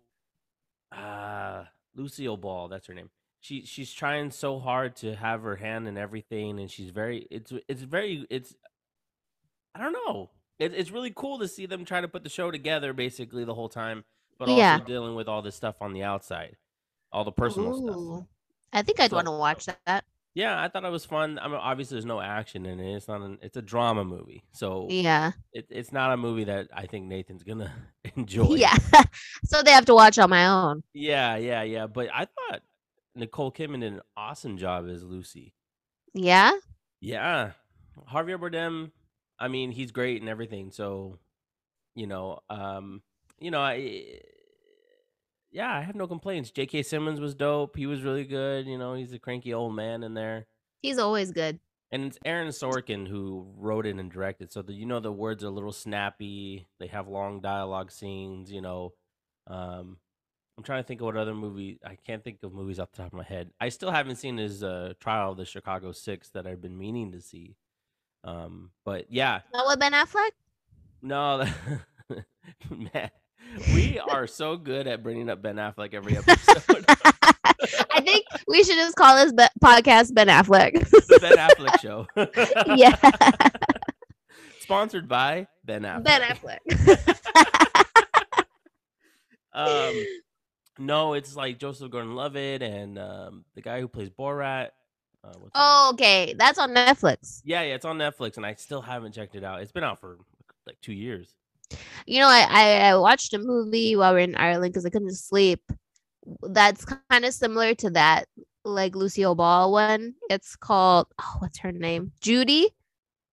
uh, Lucille Ball, that's her name. She she's trying so hard to have her hand in everything and she's very it's it's very it's i don't know. It, it's really cool to see them try to put the show together basically the whole time but also Yeah. dealing with all this stuff on the outside all the personal stuff. I think I'd So- want to watch that. Yeah i thought it was fun i mean obviously there's no action in it it's not an it's a drama movie so Yeah. it, it's not a movie that i think nathan's gonna *laughs* *laughs* enjoy Yeah. so they have to watch on my own. yeah yeah yeah but i thought nicole kidman did an awesome job as lucy Yeah. Yeah, Javier Bardem. I mean, he's great and everything. So, you know, um, you know, I, yeah, I have no complaints. J.K. Simmons was dope. He was really good. You know, he's a cranky old man in there, He's always good. and it's Aaron Sorkin who wrote it and directed. So the, you know, the words are a little snappy. They have long dialogue scenes. You know, um, I'm trying to think of what other movie. I can't think of movies off the top of my head. I still haven't seen his uh, Trial of the Chicago Six that I've been meaning to see. Um, but yeah, Not with Ben Affleck? no, *laughs* *laughs* man, we *laughs* are so good at bringing up Ben Affleck every episode. *laughs* I think we should just call this be- podcast Ben Affleck. the Ben Affleck Show. *laughs* yeah. Sponsored by Ben Affleck. Ben Affleck. Um, no, it's like Joseph Gordon-Levitt and um, the guy who plays Borat. Uh, oh, okay. That's on Netflix. Yeah, yeah, it's on Netflix, and I still haven't checked it out. It's been out for like two years. You know, I, I, I watched a movie while we are in Ireland because I couldn't sleep. That's kind of similar to that, like Lucille Ball one. It's called, oh, what's her name? Judy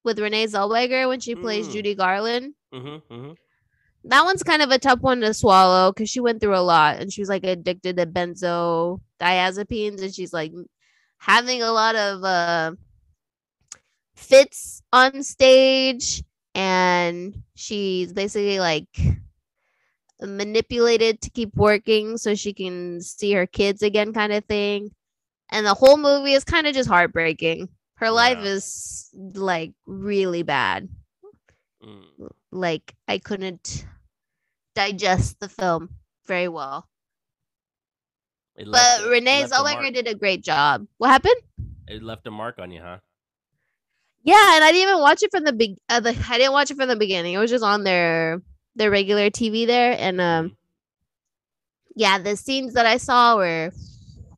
with Renee Zellweger when she plays Mm. Judy Garland. Mm-hmm, mm-hmm. That one's kind of a tough one to swallow because she went through a lot and she was like addicted to benzodiazepines and she's like having a lot of uh fits on stage and she's basically like manipulated to keep working so she can see her kids again kind of thing and the whole movie is kind of just heartbreaking her life is like really bad Mm. like I couldn't digest the film very well. It But Renee Zellweger did a great job. What happened? It left a mark on you, huh? Yeah, and I didn't even watch it from the big. Uh, the, I didn't watch it from the beginning. It was just on their their regular TV there, and um, yeah, the scenes that I saw were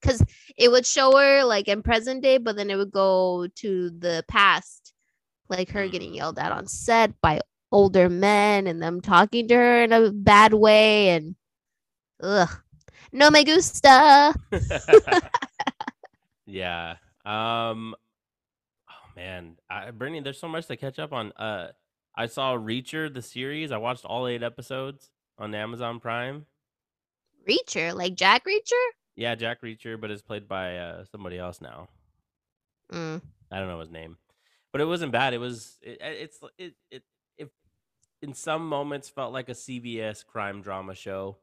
because it would show her like in present day, but then it would go to the past, like her getting Mm. yelled at on set by older men and them talking to her in a bad way, and ugh, no me gusta. *laughs* *laughs* yeah. Um. Man, I, Brittany, there's so much to catch up on. Uh, I saw Reacher the series. I watched all eight episodes on Amazon Prime. Reacher, like Jack Reacher. Yeah, Jack Reacher, but it's played by uh, somebody else now. Mm. I don't know his name, but it wasn't bad. It was. It, it's it it it in some moments felt like a CBS crime drama show,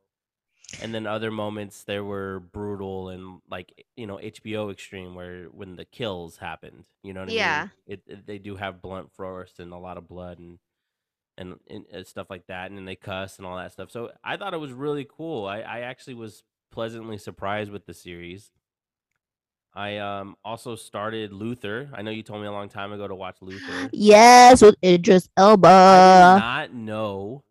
and then other moments there were brutal and like you know HBO extreme where when the kills happened. You know what I Yeah. mean? It, it they do have blunt force and a lot of blood and. And, and stuff like that, and then they cuss and all that stuff. So I thought it was really cool. I, I actually was pleasantly surprised with the series. I um also started Luther. I know you told me a long time ago to watch Luther. Yes, with Idris Elba. I did not know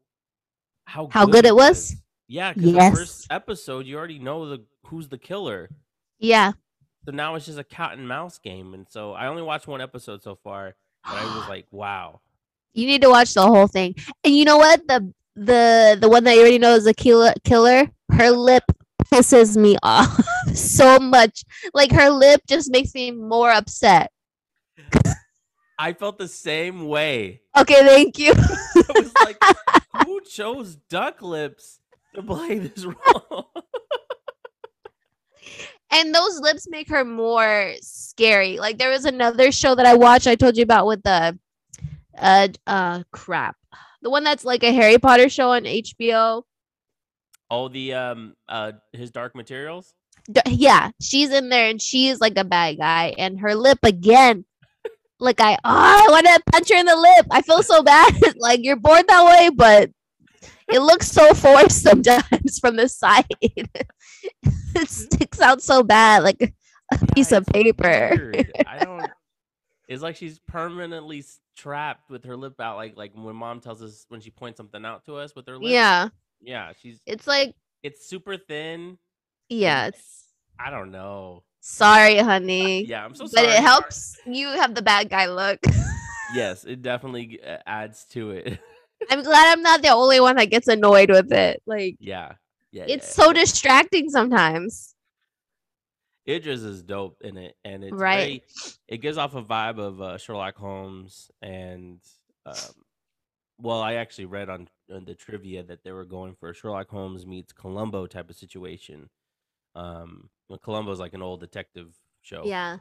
how How good it was? Yeah, because Yes. the first episode you already know the who's the killer. Yeah. So now it's just a cat and mouse game, and so I only watched one episode so far, but I was *gasps* like, wow. You need to watch the whole thing. And you know what? The the the one that you already know is a killer killer. Her lip pisses me *laughs* off so much. Like her lip just makes me more upset. *laughs* I felt the same way. Okay, thank you. *laughs* I was like, who chose duck lips to play this role? and those lips make her more scary. Like there was another show that I watched I told you about with the uh uh crap. The one that's like a Harry Potter show on HBO. oh, the um uh his Dark Materials. D- yeah, she's in there and she is like a bad guy, and her lip again. Like I, oh, I want to punch her in the lip. I feel so *laughs* bad. like you're born that way, but it looks so forced sometimes *laughs* from the side. *laughs* it sticks out so bad, like a Yeah, piece of paper. weird. I *laughs* don't. It's like she's permanently trapped with her lip out. Like like when mom tells us when she points something out to us with her lip. Yeah, Yeah. She's it's like it's super thin. yeah. It's I don't know. sorry, honey, Yeah, I'm so sorry. but it helps you have the bad guy look. Yes, it definitely uh, adds to it. I'm glad I'm not the only one that gets annoyed with it. Like yeah. Yeah. it's yeah, so distracting sometimes. Idris is dope in it, and it's Right. very, it gives off a vibe of uh, Sherlock Holmes, and um, well, I actually read on, on the trivia that they were going for a Sherlock Holmes meets Columbo type of situation. Um, well, Columbo's like an old detective show. Yeah.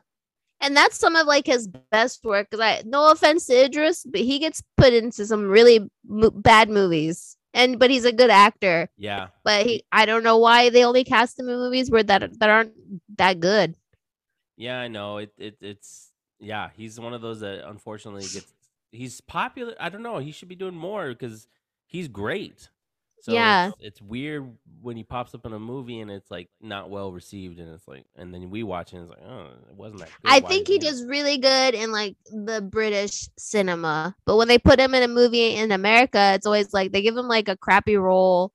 And that's some of like his best work. Cause I, no offense to Idris, but he gets put into some really mo- bad movies. And but he's a good actor. yeah, But he, I don't know why they only cast him in movies where that that aren't that good. yeah. I know it. It it's yeah. He's one of those that unfortunately gets. He's popular. I don't know. He should be doing more because he's great. So Yeah. it's, it's weird when he pops up in a movie and it's like not well received, and it's like, and then we watch it and it's like, oh, it wasn't that good. I Why think he in it?" does really good in like the British cinema. But when they put him in a movie in America, it's always like they give him like a crappy role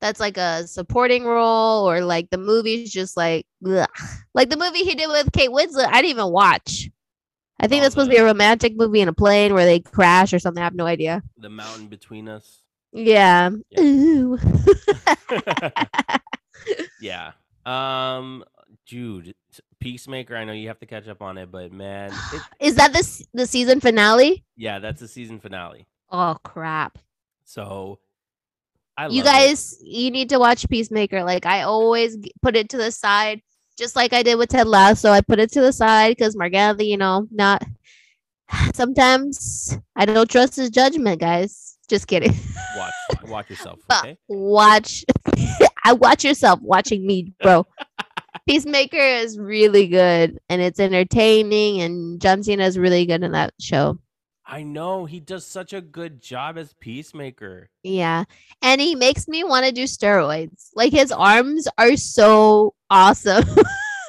that's like a supporting role or like the movie's just like ugh. like the movie he did with Kate Winslet, I didn't even watch. I think Oh, that's supposed to be a romantic movie in a plane where they crash or something. I have no idea. the mountain between us. Yeah. Yeah. Ooh. *laughs* *laughs* yeah. Um, dude, Peacemaker, I know you have to catch up on it, but man, it, *gasps* Is that the the season finale? yeah, that's the season finale. Oh crap. So I you love it. guys you need to watch peacemaker like i always put it to the side just like i did with ted lasso So i put it to the side because margana you know not *sighs* sometimes i don't trust his judgment guys just kidding watch *laughs* watch yourself, okay? watch *laughs* i watch yourself watching me bro *laughs* peacemaker is really good and it's entertaining and john cena is really good in that show I know he does such a good job as Peacemaker. Yeah. And he makes me want to do steroids. Like his arms are so awesome.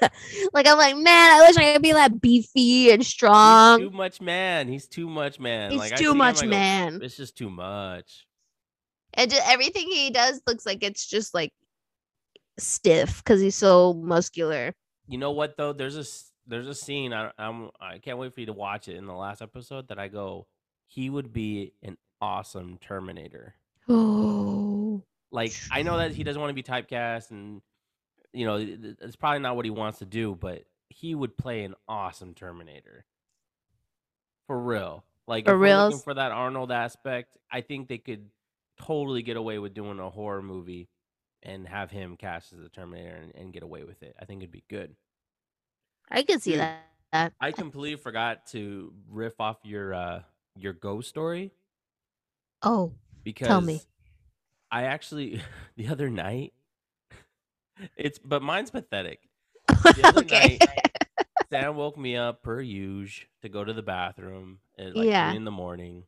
*laughs* like I'm like, man, I wish I could be that beefy and He's strong. too much man. He's too much man. He's like, too see him, much go, man. It's just too much. And just everything he does looks like it's just like stiff because he's so muscular. You know what though? There's a there's a scene I I'm I can't wait for you to watch it in the last episode that I go he would be an awesome Terminator. Oh. *gasps* Like I know that he doesn't want to be typecast and you know th- th- it's probably not what he wants to do, but he would play an awesome Terminator. For real. Like For if we're looking for that Arnold aspect, I think they could totally get away with doing a horror movie and have him cast as the Terminator and, and get away with it. I think it'd be good. I can see that. that. I completely forgot to riff off your uh your ghost story Oh. because me. I actually *laughs* the other night it's but mine's pathetic. *laughs* other okay. night, *laughs* Sam woke me up per usual to go to the bathroom at like Yeah. three in the morning.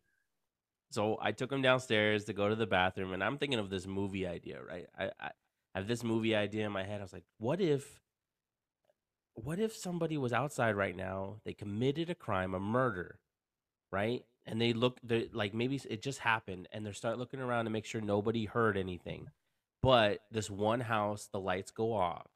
So I took him downstairs to go to the bathroom, and I'm thinking of this movie idea, right? I, I have this movie idea in my head. I was like, what if, what if somebody was outside right now? They committed a crime, a murder, right? And they look, they like maybe it just happened, and they start looking around to make sure nobody heard anything. But this one house, the lights go off.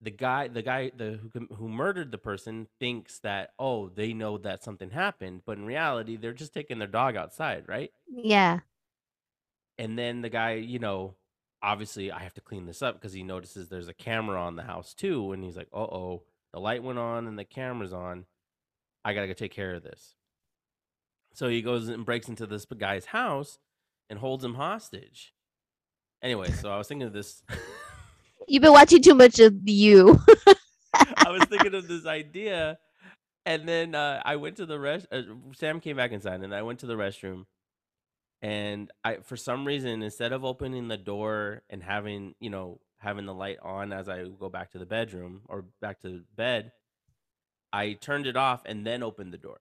The guy the guy the who, who murdered the person thinks that oh they know that something happened but in reality they're just taking their dog outside right? Yeah. and then the guy you know obviously i have to clean this up because he notices there's a camera on the house too and he's like uh-oh the light went on and the camera's on. I gotta go take care of this. So he goes and breaks into this guy's house and holds him hostage anyway so i was thinking of this You've been watching too much of you. *laughs* I was thinking of this idea, and then uh, I went to the rest. Uh, Sam came back inside, and I went to the restroom. And I, for some reason, instead of opening the door and having you know having the light on as I go back to the bedroom or back to bed, I turned it off and then opened the door.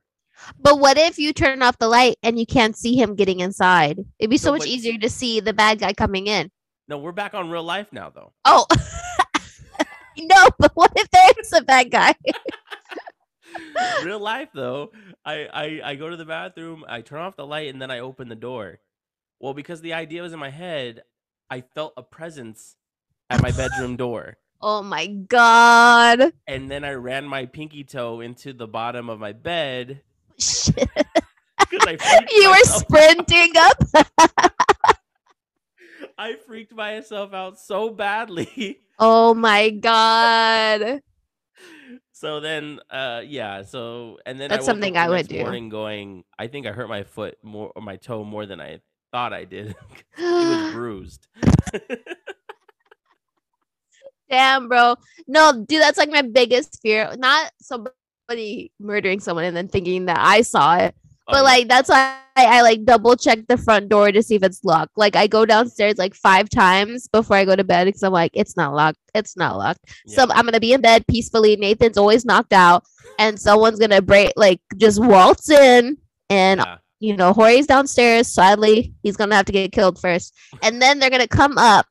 But what if you turn off the light and you can't see him getting inside? It'd be so No, much easier to see the bad guy coming in. No, we're back on real life now, though. Oh, *laughs* no, but what if there's a bad guy? *laughs* real life though I, I i go to the bathroom i turn off the light and then i open the door well because the idea was in my head i felt a presence at my bedroom door *laughs* Oh my god. and then i ran my pinky toe into the bottom of my bed Shit. because i freaked *laughs* You were sprinting up. *laughs* i freaked myself out so badly *laughs* Oh my god. so then uh yeah so and then That's I something I would do. morning going i think i hurt my foot more or my toe more than i thought i did it was *gasps* bruised Damn, bro. No, dude, that's like my biggest fear. Not somebody murdering someone and then thinking that I saw it. Oh, But like that's why I, I like double check the front door to see if it's locked. Like I go downstairs like five times before I go to bed because I'm like, it's not locked. It's not locked. So I'm gonna be in bed peacefully. Nathan's always knocked out, and someone's gonna break like just waltz in, and Yeah. you know Jorge's downstairs. Sadly, he's gonna have to get killed first, and then they're gonna come up,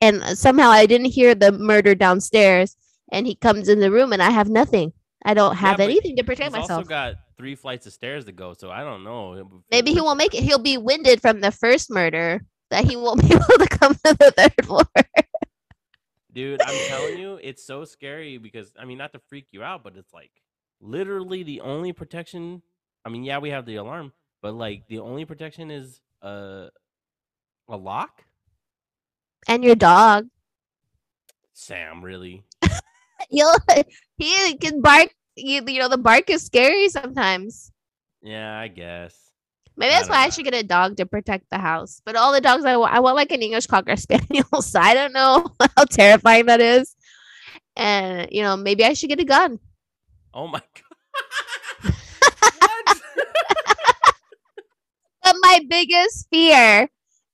and somehow I didn't hear the murder downstairs, and he comes in the room, and I have nothing. I don't have but anything to protect myself. also got three flights of stairs to go, so I don't know. Maybe he won't make it. He'll be winded from the first murder that he won't *laughs* be able to come to the third floor. Dude, I'm telling you, it's so scary because I mean, not to freak you out, but it's like literally the only protection. I mean, yeah, we have the alarm, but like the only protection is uh, a lock. and your dog. Sam, really? *laughs* He'll he can bark. You, you know the bark is scary sometimes. Yeah, I guess. Maybe that's don't why I should get a dog to protect the house. But all the dogs I want, I want like an English Cocker *laughs* Spaniel. So I don't know *laughs* how terrifying that is. And you know, maybe I should get a gun. Oh my god. But my biggest fear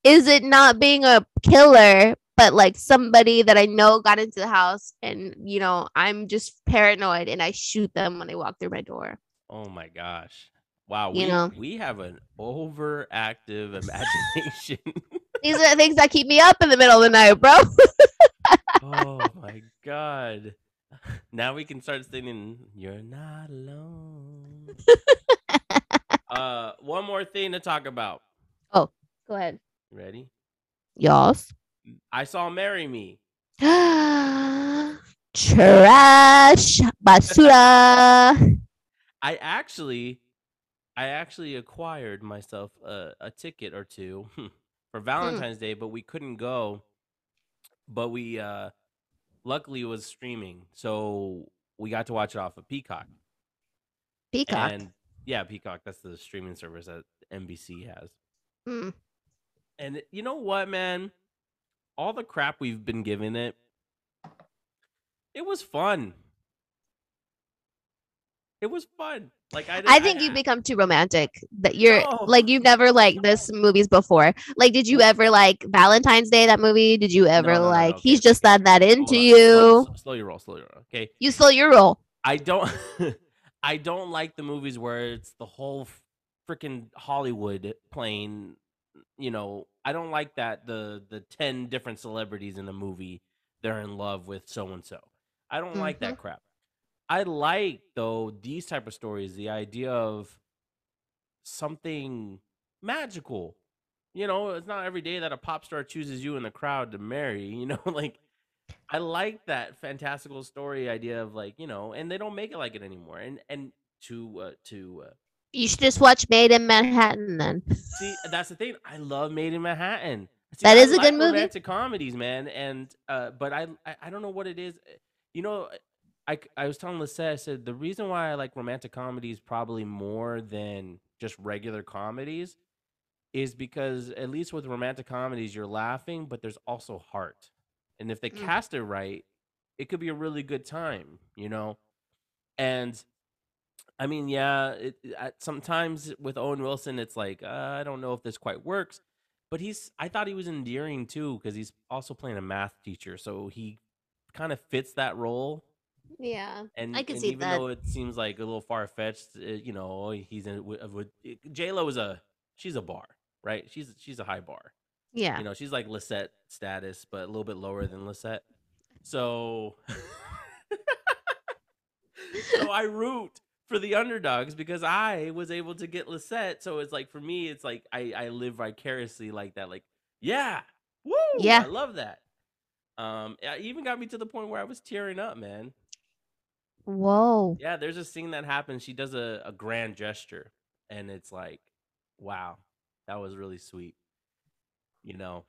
is it not being a killer, but like somebody that I know got into the house and you know, I'm just paranoid and I shoot them when they walk through my door. oh my gosh. Wow, You we, know. we have an overactive imagination. *laughs* These are the things that keep me up in the middle of the night, bro. *laughs* oh my god. *laughs* Now we can start singing You're Not Alone. uh one more thing to talk about. Oh, go ahead. Ready? Yes. I saw Marry Me. *gasps* Trash basura. I actually I actually acquired myself a, a ticket or two *laughs* for Valentine's Day, but we couldn't go. But we uh luckily it was streaming, so we got to watch it off of Peacock. Peacock. And yeah, Peacock, that's the streaming service that NBC has. Mm. And you know what, man? All the crap we've been giving it, it was fun. It was fun. Like I, I think you become too romantic. That you're No. like you've never liked this movies before. Like, did you ever like Valentine's Day that movie? Did you ever no, no, like? okay, He's okay. just not that into you. Slow, slow your roll. Slow your roll. Okay. You stole your role. I don't. *laughs* I don't like the movies where it's the whole freaking Hollywood playing. You know, I don't like that the the ten different celebrities in a movie they're in love with so and so. I don't like that crap. I like though these type of stories. The idea of something magical. You know, it's not every day that a pop star chooses you in the crowd to marry. You know, *laughs* like I like that fantastical story idea of like you know, and they don't make it like it anymore. And and to uh, to uh, You should just watch Maid in Manhattan then. see, that's the thing. I love Maid in Manhattan. See, That I is a good movie. Romantic comedies, man, and uh, but I, I I don't know what it is. You know, I I was telling Lisette, I said the reason why I like romantic comedies probably more than just regular comedies is because at least with romantic comedies you're laughing, but there's also heart, and if they Mm. cast it right, it could be a really good time. You know, and I mean, yeah, it, it- sometimes with Owen Wilson, it's like uh, I don't know if this quite works, but he's. I thought he was endearing too because he's also playing a math teacher, so he kind of fits that role. Yeah. And, I can and see even that. though it seems like a little far fetched, uh, you know, he's in. With, uh, with eh, J Lo is a she's a bar, right? She's she's a high bar. Yeah. You know, she's like Lisette status, but a little bit lower than Lisette. So, *laughs* so I root for the underdogs because I was able to get Lisette. So it's like for me, it's like I I live vicariously like that. Like, yeah, woo, Yeah. I love that. Um, it even got me to the point where I was tearing up, man. Whoa. Yeah, there's a scene that happens. She does a, a grand gesture, and it's like, wow, that was really sweet. You know,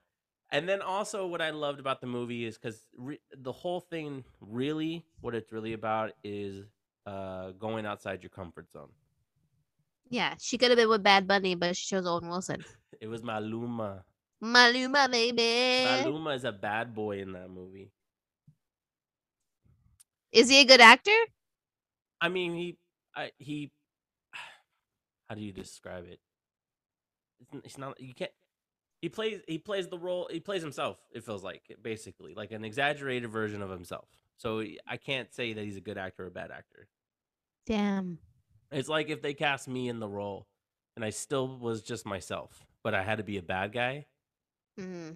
and then also what I loved about the movie is because re- the whole thing, really, what it's really about is uh going outside your comfort zone. Yeah. She could have been with Bad Bunny, but she chose Owen Wilson. *laughs* It was Maluma. Maluma, baby. Maluma is a bad boy in that movie. Is he a good actor? I mean, he, I, he. *sighs* How do you describe it? It's, it's not. You can't. He plays. He plays the role. He plays himself. It feels like basically like an exaggerated version of himself. So I can't say that he's a good actor or a bad actor. Damn. It's like if they cast me in the role, and I still was just myself, but I had to be a bad guy. Mm-hmm.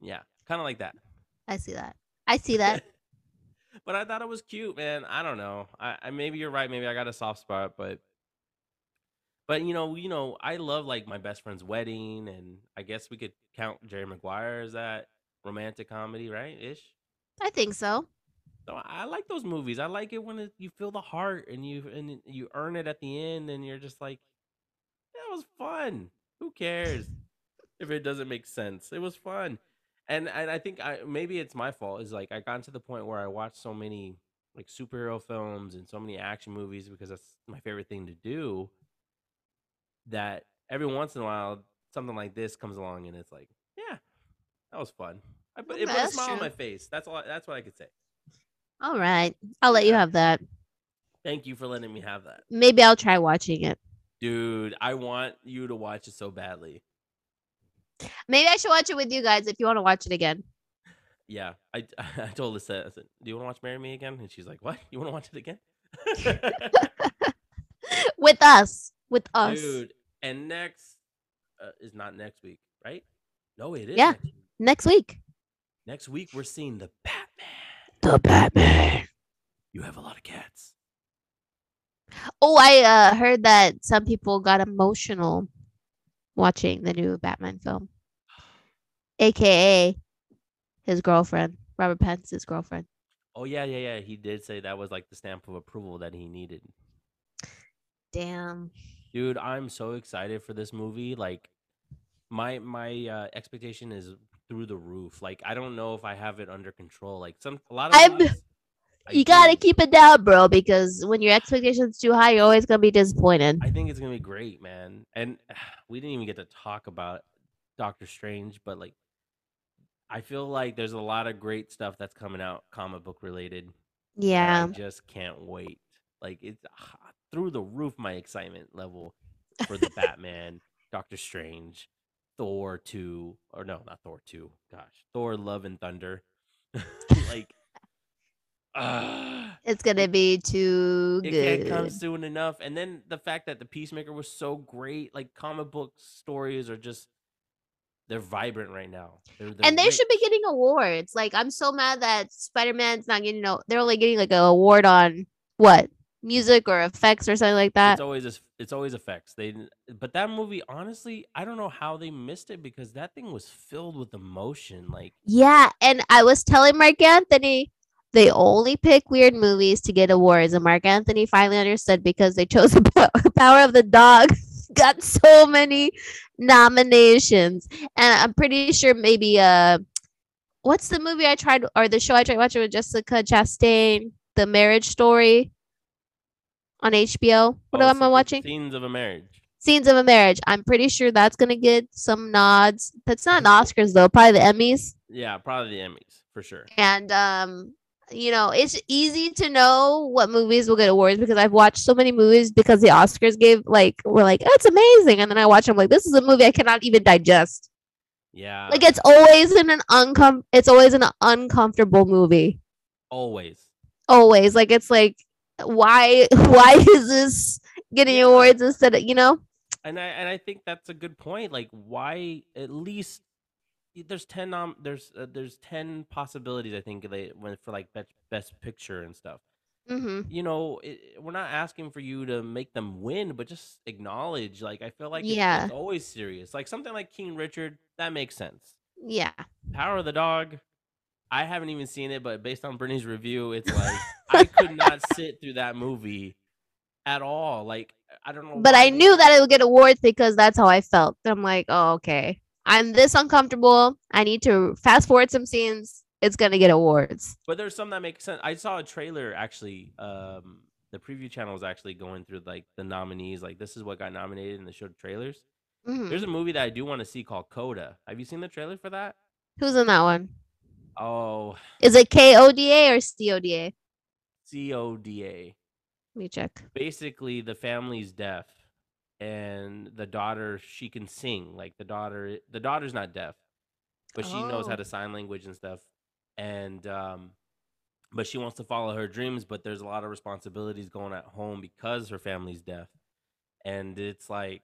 Yeah, kind of like that. I see that. I see *laughs* that. but I thought it was cute, man. I don't know. I, I maybe you're right. Maybe I got a soft spot, but but you know, you know, I love like my best friend's wedding, and I guess we could count Jerry Maguire as that romantic comedy, right? Ish. I think so. So I like those movies. I like it when it, you feel the heart and you and you earn it at the end, and you're just like, that was fun. Who cares if it doesn't make sense? It was fun, and and I think I maybe it's my fault. Is like I got to the point where I watched so many like superhero films and so many action movies because that's my favorite thing to do. That every once in a while something like this comes along and it's like, yeah, that was fun. I put, it put a smile on my face. That's all. That's what I could say. All right. I'll let you have that. Thank you for letting me have that, Maybe I'll try watching it. dude. I want you to watch it so badly. Maybe I should watch it with you guys if you want to watch it again. Yeah, I *laughs* I told Lisa, I said, "Do you want to watch Marry Me again?" And she's like, "What? You want to watch it again?" *laughs* with us. With us. Dude, and next uh, is not next week, right? No, it is. Yeah. Next week. Next week. Next week we're seeing the Batman. The Batman. You have a lot of cats. Oh, I uh, heard that some people got emotional watching the new Batman film. *sighs* AKA his girlfriend, Robert Pence's girlfriend. Oh yeah, yeah, yeah. He did say that was like the stamp of approval that he needed. Damn. Dude, I'm so excited for this movie. Like my my uh, expectation is through the roof. Like I don't know if I have it under control. Like some a lot of I'm- *laughs* you gotta do. keep it down, bro, because when your expectations too high, you're always gonna be disappointed. I think it's gonna be great, man. And *sighs* we didn't even get to talk about Doctor Strange, but like, I feel like there's a lot of great stuff that's coming out, comic book related. Yeah. I just can't wait. Like it's *sighs* through the roof. My excitement level for the *laughs* Batman, Doctor Strange, Thor two, or no, not Thor two. Gosh, Thor: Love and Thunder. *laughs* like, ah It's gonna be too it good. can't come soon enough. And then the fact that the Peacemaker was so great, like comic book stories are just they're vibrant right now. They're, they're and they should be getting awards. Like I'm so mad that Spider Man's not getting no. They're only getting like an award on what music or effects or something like that. It's always a- it's always effects. They but that movie, honestly, I don't know how they missed it because that thing was filled with emotion. Like Yeah, and I was telling Marc Anthony they only pick weird movies to get awards, and Marc Anthony finally understood because they chose the *laughs* Power of the Dog, *laughs* got so many nominations, and I'm pretty sure maybe uh, what's the movie I tried or the show I tried watching with Jessica Chastain, The Marriage Story, on HBO. What oh, am I watching? Scenes of a Marriage. Scenes of a Marriage. I'm pretty sure that's gonna get some nods. That's not Oscars though, probably the Emmys. Yeah, probably the Emmys for sure. and um you know it's easy to know what movies will get awards because i've watched so many movies because the oscars gave like we're like oh, it's amazing and then i watch them like this is a movie i cannot even digest Yeah, like it's always in an uncom it's always an uncomfortable movie always. always like it's like why *laughs* why is this getting awards instead of you know and I and I think that's a good point. Like, why at least there's ten nom there's uh, there's ten possibilities. I think they when for like best best picture and stuff. mm-hmm. You know, it, we're not asking for you to make them win, but just acknowledge. Like, I feel like it's, Yeah. it's always serious. Like something like King Richard that makes sense. yeah Power of the Dog. I haven't even seen it, but based on Brittany's review, it's *laughs* like I could not sit through that movie at all. Like I don't know. but I knew that it would get awards because that's how I felt. I'm like, oh, okay. I'm this uncomfortable. I need to fast forward some scenes. It's gonna get awards. But there's some that make sense. I saw a trailer actually. Um, the preview channel was actually going through like the nominees. Like this is what got nominated, and they showed trailers. Mhm. There's a movie that I do want to see called Coda. Have you seen the trailer for that? Who's in that one? Oh, Is it K O D A or C O D A? C O D A. Let me check. Basically, the family's deaf, and the daughter she can sing. Like the daughter, the daughter's not deaf, but she knows how Oh. to sign language and stuff. And um, but she wants to follow her dreams. But there's a lot of responsibilities going at home because her family's deaf. And it's like,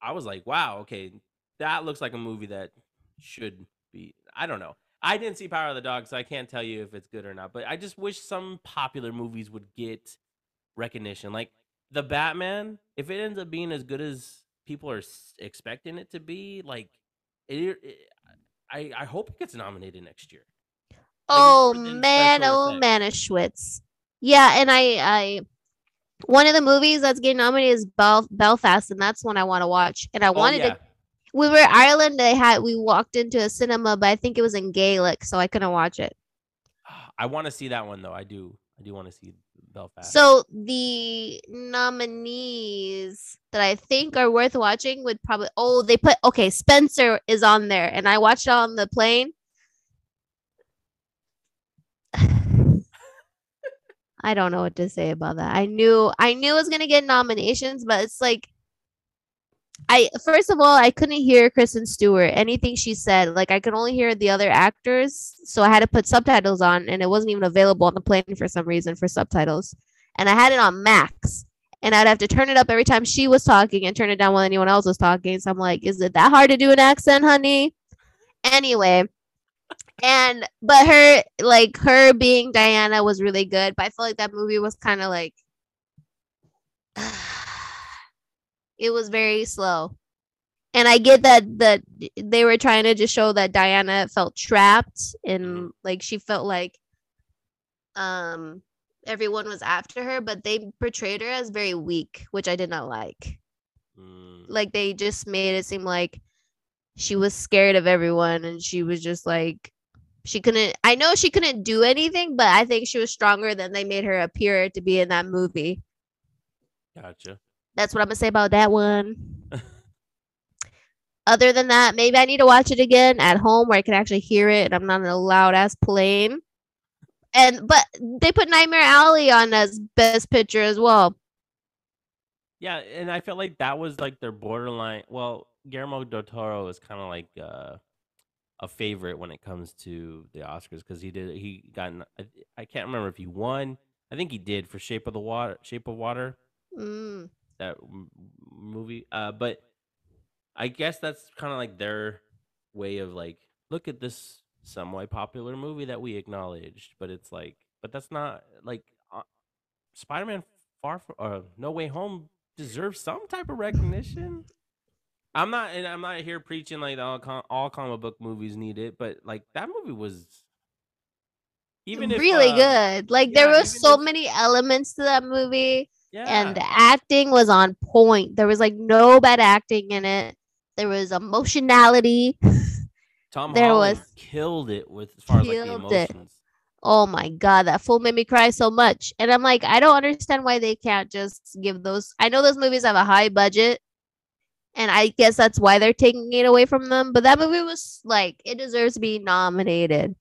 I was like, wow, okay, that looks like a movie that should be. I don't know. I didn't see Power of the Dog, so I can't tell you if it's good or not. But I just wish some popular movies would get recognition. Like the Batman, if it ends up being as good as people are expecting it to be, like it, it I I hope it gets nominated next year. Oh man, oh effects. Manischewitz. Yeah, and I, I, one of the movies that's getting nominated is Bel- Belfast, and that's one I want to watch. And I Oh, wanted yeah. to. We were in Ireland. They had we walked into a cinema, but I think it was in Gaelic, so I couldn't watch it. I want to see that one though. I do. I do want to see Belfast. So the nominees that I think are worth watching would probably oh they put okay Spencer is on there and I watched it on the plane. *sighs* I don't know what to say about that. I knew I knew it was gonna get nominations, but it's like I first of all I couldn't hear Kristen Stewart anything she said. Like I could only hear the other actors, so I had to put subtitles on, and it wasn't even available on the plane for some reason for subtitles. And I had it on max, and I'd have to turn it up every time she was talking and turn it down when anyone else was talking. So I'm like, is it that hard to do an accent, honey? Anyway, and but her like her being Diana was really good, but I feel like that movie was kind of like *sighs* it was very slow. And I get that that they were trying to just show that Diana felt trapped and like she felt like um everyone was after her, but they portrayed her as very weak, which I did not like. Mm, Like they just made it seem like she was scared of everyone and she was just like she couldn't I know she couldn't do anything, but I think she was stronger than they made her appear to be in that movie. gotcha. That's what I'm gonna say about that one. Other than that, maybe I need to watch it again at home where I can actually hear it and I'm not in a loud ass plane. And but they put Nightmare Alley on as best picture as well. Yeah, and I felt like that was like their borderline. Well, Guillermo del Toro is kind of like uh, a favorite when it comes to the Oscars because he did he got I can't remember if he won. I think he did for Shape of the Water, Shape of Water, Mm, that m- movie. Uh, but I guess that's kind of like their way of like, look at this somewhat popular movie that we acknowledged, but it's like, but that's not like uh, Spider-Man Far From uh, No Way Home deserves some type of recognition. I'm not, and I'm not here preaching like all com- all comic book movies need it, but like that movie was even if, really um, good. Like there yeah, was even so if- many elements to that movie. Yeah, and the acting was on point. There was like no bad acting in it. There was emotionality. Tom there Holland was- killed it with as far as like the killed it. emotions. Oh my god, that fool made me cry so much. And I'm like, I don't understand why they can't just give those. I know those movies have a high budget, and I guess that's why they're taking it away from them. But that movie was like, it deserves to be nominated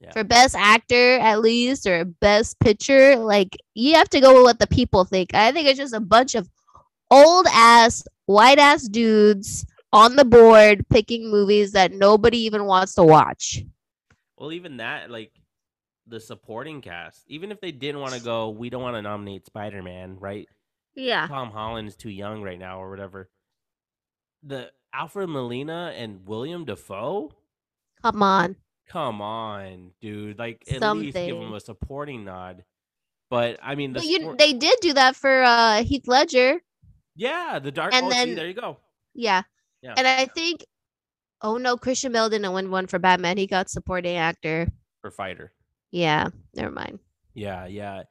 Yeah. for best actor at least or best picture. Like, you have to go with what the people think. I think it's just a bunch of old ass, white ass dudes on the board picking movies that nobody even wants to watch. Well, even that, like the supporting cast, even if they didn't want to go, we don't want to nominate Spider Man, right? Yeah. Tom Holland is too young right now, or whatever. The Alfred Molina and William Dafoe, Come on. Come on, dude! Like at least give Something. a supporting nod. But I mean, the But you, sport- they did do that for uh Heath Ledger. yeah, the dark. and then- there you go. Yeah. Yeah. And I think oh no, Christian Bale didn't win one for Batman. He got supporting actor. For fighter. Yeah, never mind. Yeah, yeah.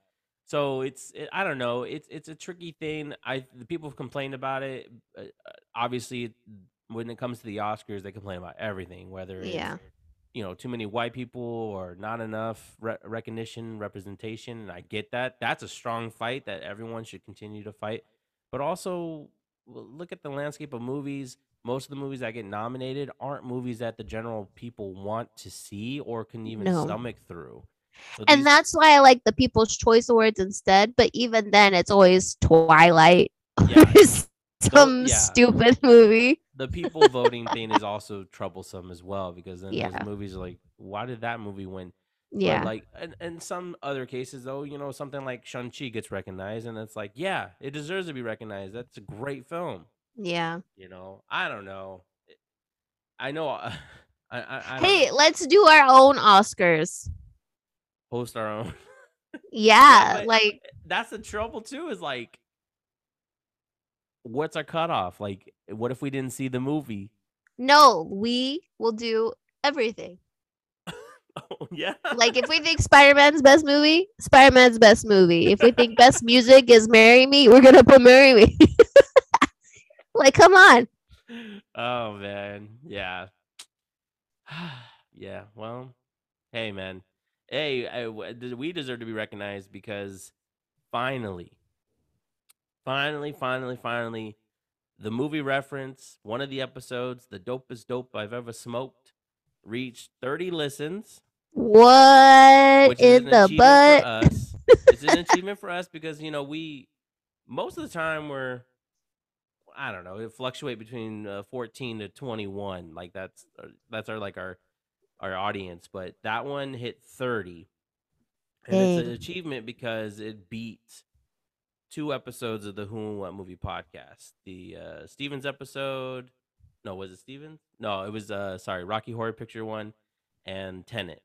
So it's it, I don't know. It's it's a tricky thing. I the people have complained about it. Uh, uh, obviously, when it comes to the Oscars, they complain about everything, whether it's Yeah. You know too many white people or not enough re- recognition, representation. And I get that. That's a strong fight that everyone should continue to fight. But also look at the landscape of movies. Most of the movies that get nominated aren't movies that the general people want to see or can even No. stomach through. So And these- that's why I like the People's Choice Awards instead. But even then, it's always Twilight Yeah. *laughs* or some yeah. stupid movie. The people *laughs* voting thing is also troublesome as well because then Yeah. those movies are like, why did that movie win? But, Yeah. like, and in some other cases though, you know, something like Shang Chi gets recognized, and it's like, yeah, it deserves to be recognized. That's a great film. yeah. You know, I don't know. I know. Uh, *laughs* I, I, I Hey, know. let's do our own Oscars. host our own. *laughs* Yeah, but- like That's the trouble too. Is like, what's our cutoff? Like, what if we didn't see the movie? no, we will do everything. *laughs* Oh yeah. Like if we think Spider-Man's best movie, Spider-Man's best movie. If we think best music is Marry Me, we're gonna put Marry Me. *laughs* like, come on. oh man yeah *sighs* yeah well hey man hey, I- we deserve to be recognized because finally, finally, finally, finally, the movie reference, one of the episodes, the dopest dope I've ever smoked, reached 30 listens. What is the butt? for us. it's an *laughs* achievement for us because you know we most of the time we're I don't know it fluctuate between uh, 14 to 21 like that's uh, that's our like our our audience but that one hit 30 and it's an achievement because it beat two episodes of the Who and What Movie podcast the uh Stevens episode no was it Stevens no it was uh sorry Rocky Horror Picture one and Tenet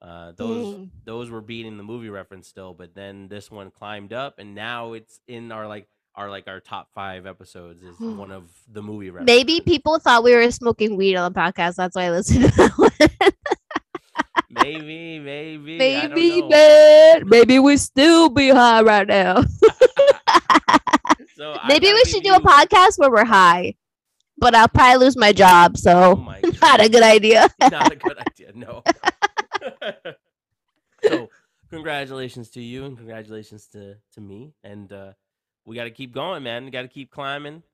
uh, those Dang. those were beating the movie reference still, but then this one climbed up, and now it's in our like our like our top five episodes is one of the movie reference. Maybe people thought we were smoking weed on the podcast. That's why I listened to that one. maybe, maybe, Maybe, man. Maybe we still be high right now. *laughs* So Maybe we should do a podcast where we're high. But I'll probably lose my job, Oh so my *laughs* not a good idea. *laughs* Not a *laughs* good idea. No. so congratulations to you, and congratulations to to me, and uh, we got to keep going, man. We got to keep climbing,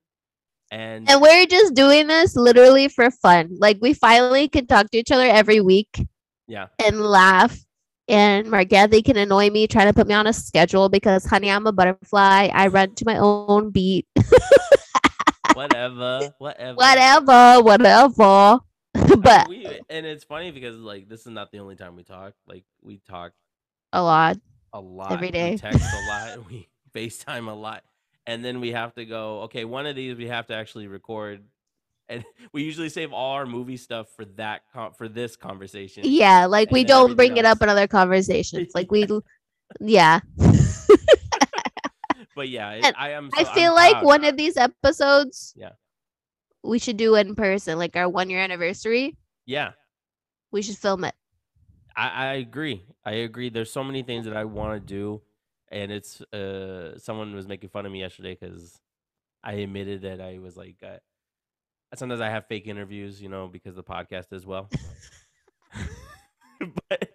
and And we're just doing this literally for fun. Like we finally can talk to each other every week yeah, and laugh. And Margethy can annoy me trying to put me on a schedule because, honey, I'm a butterfly. I run to my own beat. *laughs* whatever, whatever, whatever, whatever. *laughs* But we, and it's funny because like this is not the only time we talk. Like we talk a lot. a lot every day. We text a lot. *laughs* We FaceTime a lot, and then we have to go. Okay, one of these we have to actually record, and *laughs* we usually save all our movie stuff for that con- for this conversation. Yeah, like we don't bring everything it up in other conversations. Like we, *laughs* yeah. *laughs* But yeah, it- I am. I so- I'm feel like proud. one of these episodes, Yeah. we should do in person, like our one year anniversary. Yeah, We should film it. I, I agree. I agree. There's so many things that I want to do, and it's uh someone was making fun of me yesterday because I admitted that I was like uh, sometimes I have fake interviews, you know, because of the podcast as well. *laughs* but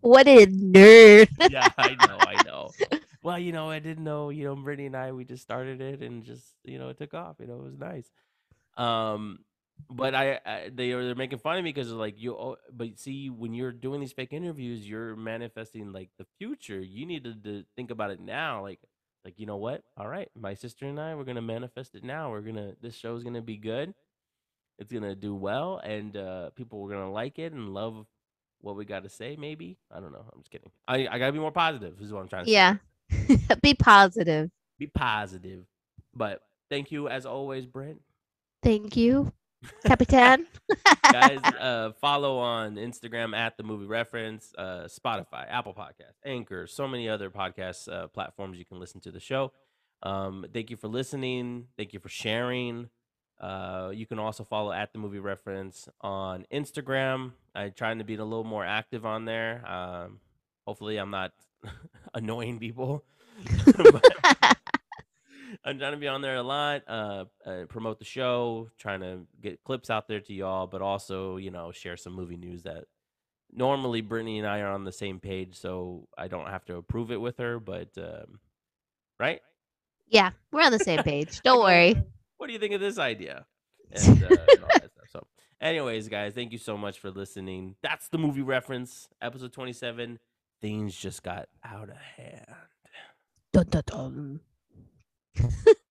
What a nerd. *laughs* yeah, I know, I *laughs* know. Well, you know, I didn't know. You know, Brittany and I, we just started it, and just you know, it took off. You know, it was nice. Um, but I, I they are they're making fun of me because like you. Oh, but see, when you're doing these fake interviews, you're manifesting like the future. You need to, to think about it now. Like, like you know what? All right, my sister and I, we're gonna manifest it now. We're gonna. This show's gonna be good. It's gonna do well, and uh, people are gonna like it and love what we got to say. Maybe I don't know. I'm just kidding. I I gotta be more positive. Is what I'm trying to say Yeah. *laughs* Be positive. be positive. But thank you as always, Brent. Thank you, *laughs* Capitan. Guys, *laughs* uh, follow on Instagram at the movie reference, uh, Spotify, Apple Podcast, Anchor, so many other podcast uh, platforms you can listen to the show. Um, thank you for listening. Thank you for sharing. Uh, you can also follow at the movie reference on Instagram. I'm trying to be a little more active on there. Um, hopefully, I'm not *laughs* annoying people. *laughs* But- *laughs* I'm trying to be on there a lot, uh, uh, promote the show, trying to get clips out there to y'all, but also, you know, share some movie news that normally Brittany and I are on the same page, so I don't have to approve it with her. But um, right? yeah, we're on the same page. Don't worry. What do you think of this idea? *laughs* And, uh, and all that stuff. So, anyways, guys, thank you so much for listening. That's the movie reference, episode 27. Things just got out of hand. Dun, dun, dun. *laughs*